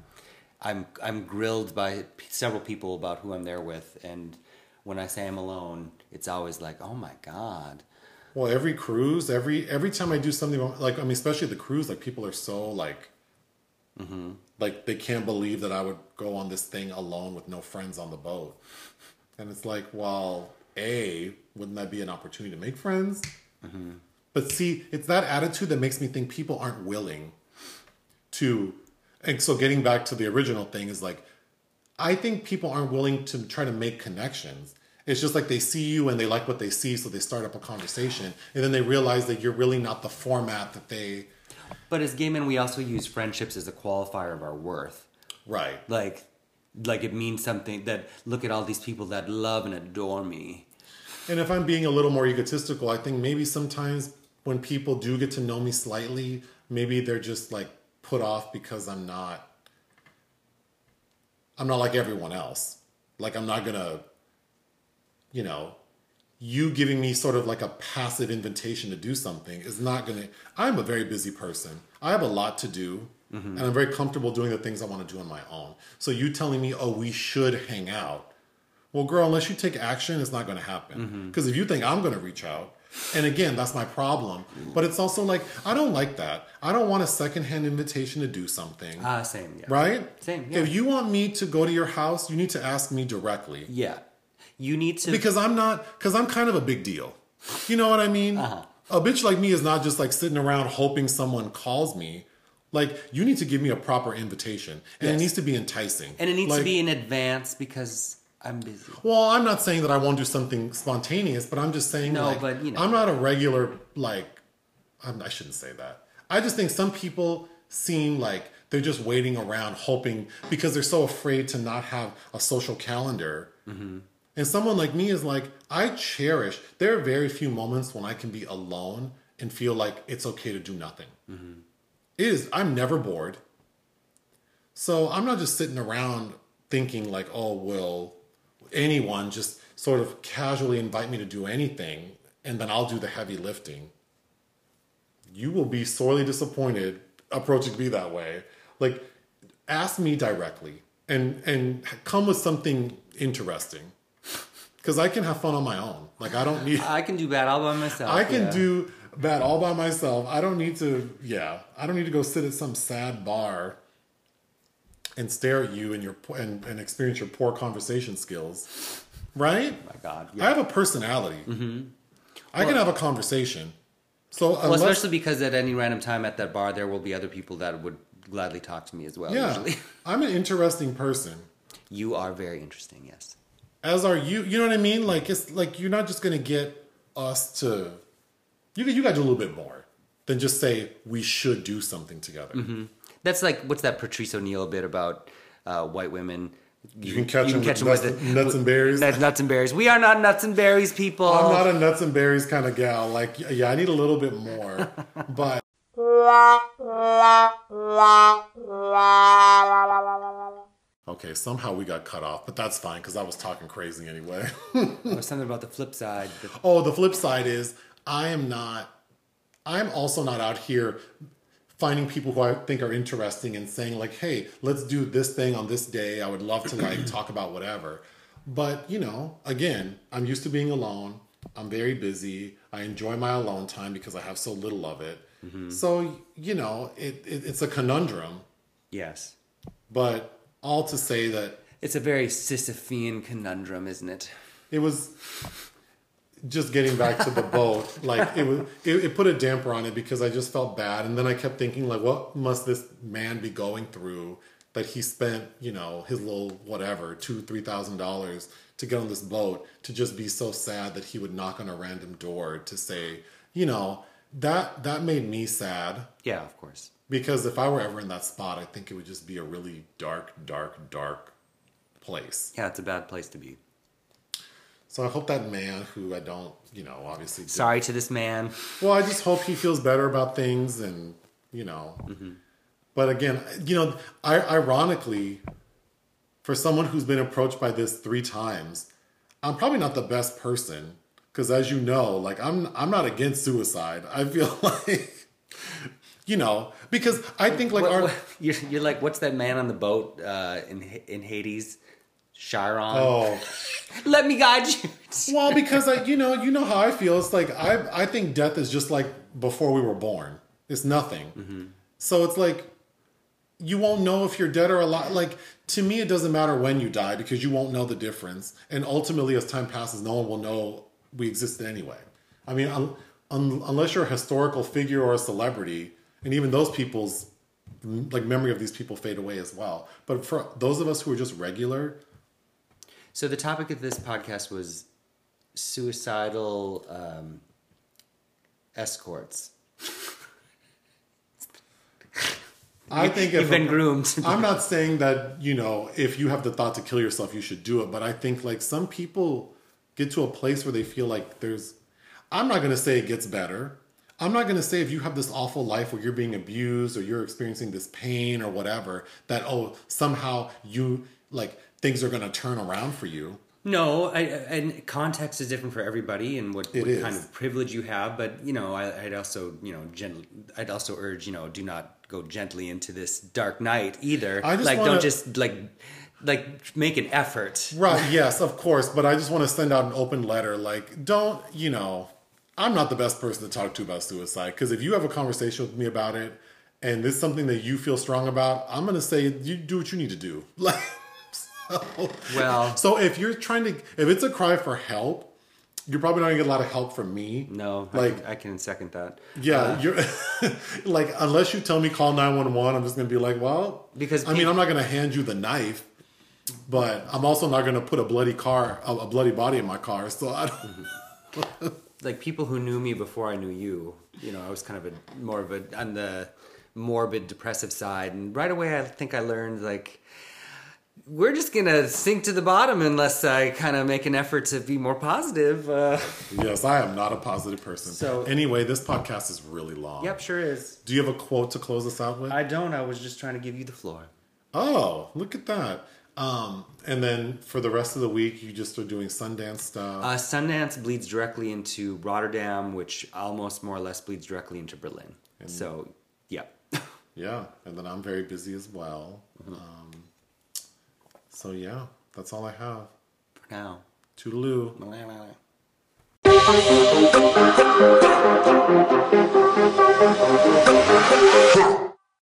I'm I'm grilled by p- several people about who I'm there with, and when I say I'm alone, it's always like, oh my god. Well, every cruise, every every time I do something like I mean, especially the cruise, like people are so like, mm-hmm. Like they can't believe that I would go on this thing alone with no friends on the boat, and it's like, well, a wouldn't that be an opportunity to make friends? Mm-hmm. But see, it's that attitude that makes me think people aren't willing to. And so, getting back to the original thing is like, I think people aren't willing to try to make connections. It's just like they see you and they like what they see, so they start up a conversation, and then they realize that you're really not the format that they. But as gay men, we also use friendships as a qualifier of our worth. Right. Like, like it means something that look at all these people that love and adore me. And if I'm being a little more egotistical, I think maybe sometimes when people do get to know me slightly, maybe they're just like put off because I'm not I'm not like everyone else. Like I'm not going to you know, you giving me sort of like a passive invitation to do something is not going to I'm a very busy person. I have a lot to do. And I'm very comfortable doing the things I want to do on my own. So you telling me, "Oh, we should hang out." Well, girl, unless you take action, it's not going to happen. Because if you think I'm going to reach out, and again, that's my problem. But it's also like, I don't like that. I don't want a secondhand invitation to do something. Ah, same. Yeah. right? Same, yeah. If you want me to go to your house, you need to ask me directly. Yeah. You need to. Because I'm not, because I'm kind of a big deal. You know what I mean? Uh-huh. A bitch like me is not just like sitting around hoping someone calls me. Like, you need to give me a proper invitation. And it needs to be enticing. and it needs Like- to be in advance because I'm busy. Well, I'm not saying that I won't do something spontaneous, but I'm just saying, No, like, but, you know. I'm not a regular like. I'm, I shouldn't say that. I just think some people seem like they're just waiting around, hoping because they're so afraid to not have a social calendar. Mm-hmm. And someone like me is like, I cherish. There are very few moments when I can be alone and feel like it's okay to do nothing. Mm-hmm. It is. I'm never bored. So I'm not just sitting around thinking like, oh, will anyone just sort of casually invite me to do anything and then I'll do the heavy lifting. You will be sorely disappointed approaching me that way. Like, ask me directly and and come with something interesting. Because I can have fun on my own. Like I don't need. (laughs) I can do bad all by myself. I can yeah. do bad all by myself. I don't need to, yeah, I don't need to go sit at some sad bar and stare at you and your and, and experience your poor conversation skills, right? Oh my God. I have a personality. Mm-hmm. I can have a conversation. So Well, unless, especially because at any random time at that bar, there will be other people that would gladly talk to me as well. yeah, Usually, (laughs) I'm an interesting person. you are very interesting. Yes. As are you. You know what I mean? Like it's like you're not just gonna get us to. You you got to do a little bit more than just say we should do something together. That's like what's that Patrice O'Neal bit about uh, white women? You can catch them with them nuts, with nuts and berries. Nuts, nuts and berries. We are not nuts and berries, people. I'm not a nuts and berries kind of gal. Like, yeah, I need a little bit more. but okay, somehow we got cut off, but that's fine because I was talking crazy anyway. There (laughs) was something about the flip side. that- oh, the flip side is I am not. I'm also not out here finding people who I think are interesting and saying like, "Hey, let's do this thing on this day. I would love to like (clears throat) talk about whatever." But you know, again, I'm used to being alone. I'm very busy. I enjoy my alone time because I have so little of it. Mm-hmm. So you know, it, it it's a conundrum. yes. But all to say that It's a very Sisyphean conundrum, isn't it? it was just getting back to the boat (laughs) like it was it, it put a damper on it because i just felt bad and then i kept thinking like what must this man be going through that he spent you know his little whatever two three thousand dollars to get on this boat to just be so sad that he would knock on a random door to say you know that that made me sad Yeah, of course. Because if i were ever in that spot i think it would just be a really dark dark dark place Yeah, it's a bad place to be. So I hope that man who I don't, you know, obviously. did- Sorry to this man. Well, I just hope he feels better about things, and you know. Mm-hmm. But again, you know, I, ironically, for someone who's been approached by this three times, I'm probably not the best person because, as you know, like I'm I'm not against suicide. I feel (laughs) like. You know, because I think like What- our what- (laughs) you're, you're like, what's that man on the boat uh, in in Hades? Chiron. oh (laughs) Let me guide you. (laughs) Well, because I, you know, you know how I feel. It's like I, I think death is just like before we were born. It's nothing. So it's like you won't know if you're dead or alive. Like to me, it doesn't matter when you die because you won't know the difference. And ultimately, as time passes, no one will know we existed anyway. I mean, un, un, unless you're a historical figure or a celebrity, and even those people's like memory of these people fade away as well. But for those of us who are just regular, So the topic of this podcast was suicidal um, escorts. I think if You've been groomed. I'm not saying that, you know, if you have the thought to kill yourself, you should do it. But I think like some people get to a place where they feel like there's, I'm not going to say it gets better. I'm not going to say if you have this awful life where you're being abused or you're experiencing this pain or whatever, that, oh, somehow you, like, things are going to turn around for you. No, I, and context is different for everybody, and what, what kind of privilege you have. But you know, I, I'd also, you know, gently, I'd also urge, you know, do not go gently into this dark night either. I just like, wanna- don't just like, like make an effort. Right, yes, of course. But I just want to send out an open letter. Like, don't, you know, I'm not the best person to talk to about suicide because if you have a conversation with me about it and it's something that you feel strong about, I'm going to say you do what you need to do. (laughs) Like, so, Well- (laughs) so if you're trying to, if it's a cry for help, you're probably not going to get a lot of help from me. No, Like- I, can, I can second that. Yeah, uh, you're (laughs) like unless you tell me call 911, I'm just going to be like, well, Because I mean, I'm not going to hand you the knife, but I'm also not going to put a bloody car, a, a bloody body in my car. So I don't, mm-hmm. Like people who knew me before I knew you, you know, I was kind of a more of a on the morbid depressive side, and right away I think I learned like we're just gonna sink to the bottom unless I kind of make an effort to be more positive. Uh, yes, I am not a positive person. So- anyway, this podcast is really long. yep, sure is. Do you have a quote to close us out with? I don't. I was just trying to give you the floor. oh, look at that. Um, and then for the rest of the week, you just are doing Sundance stuff. Uh, Sundance bleeds directly into Rotterdam, which almost more or less bleeds directly into Berlin. And so, yeah. (laughs) yeah, and then I'm very busy as well. Mm-hmm. Um, so yeah, that's all I have for now. Toodaloo. Blah,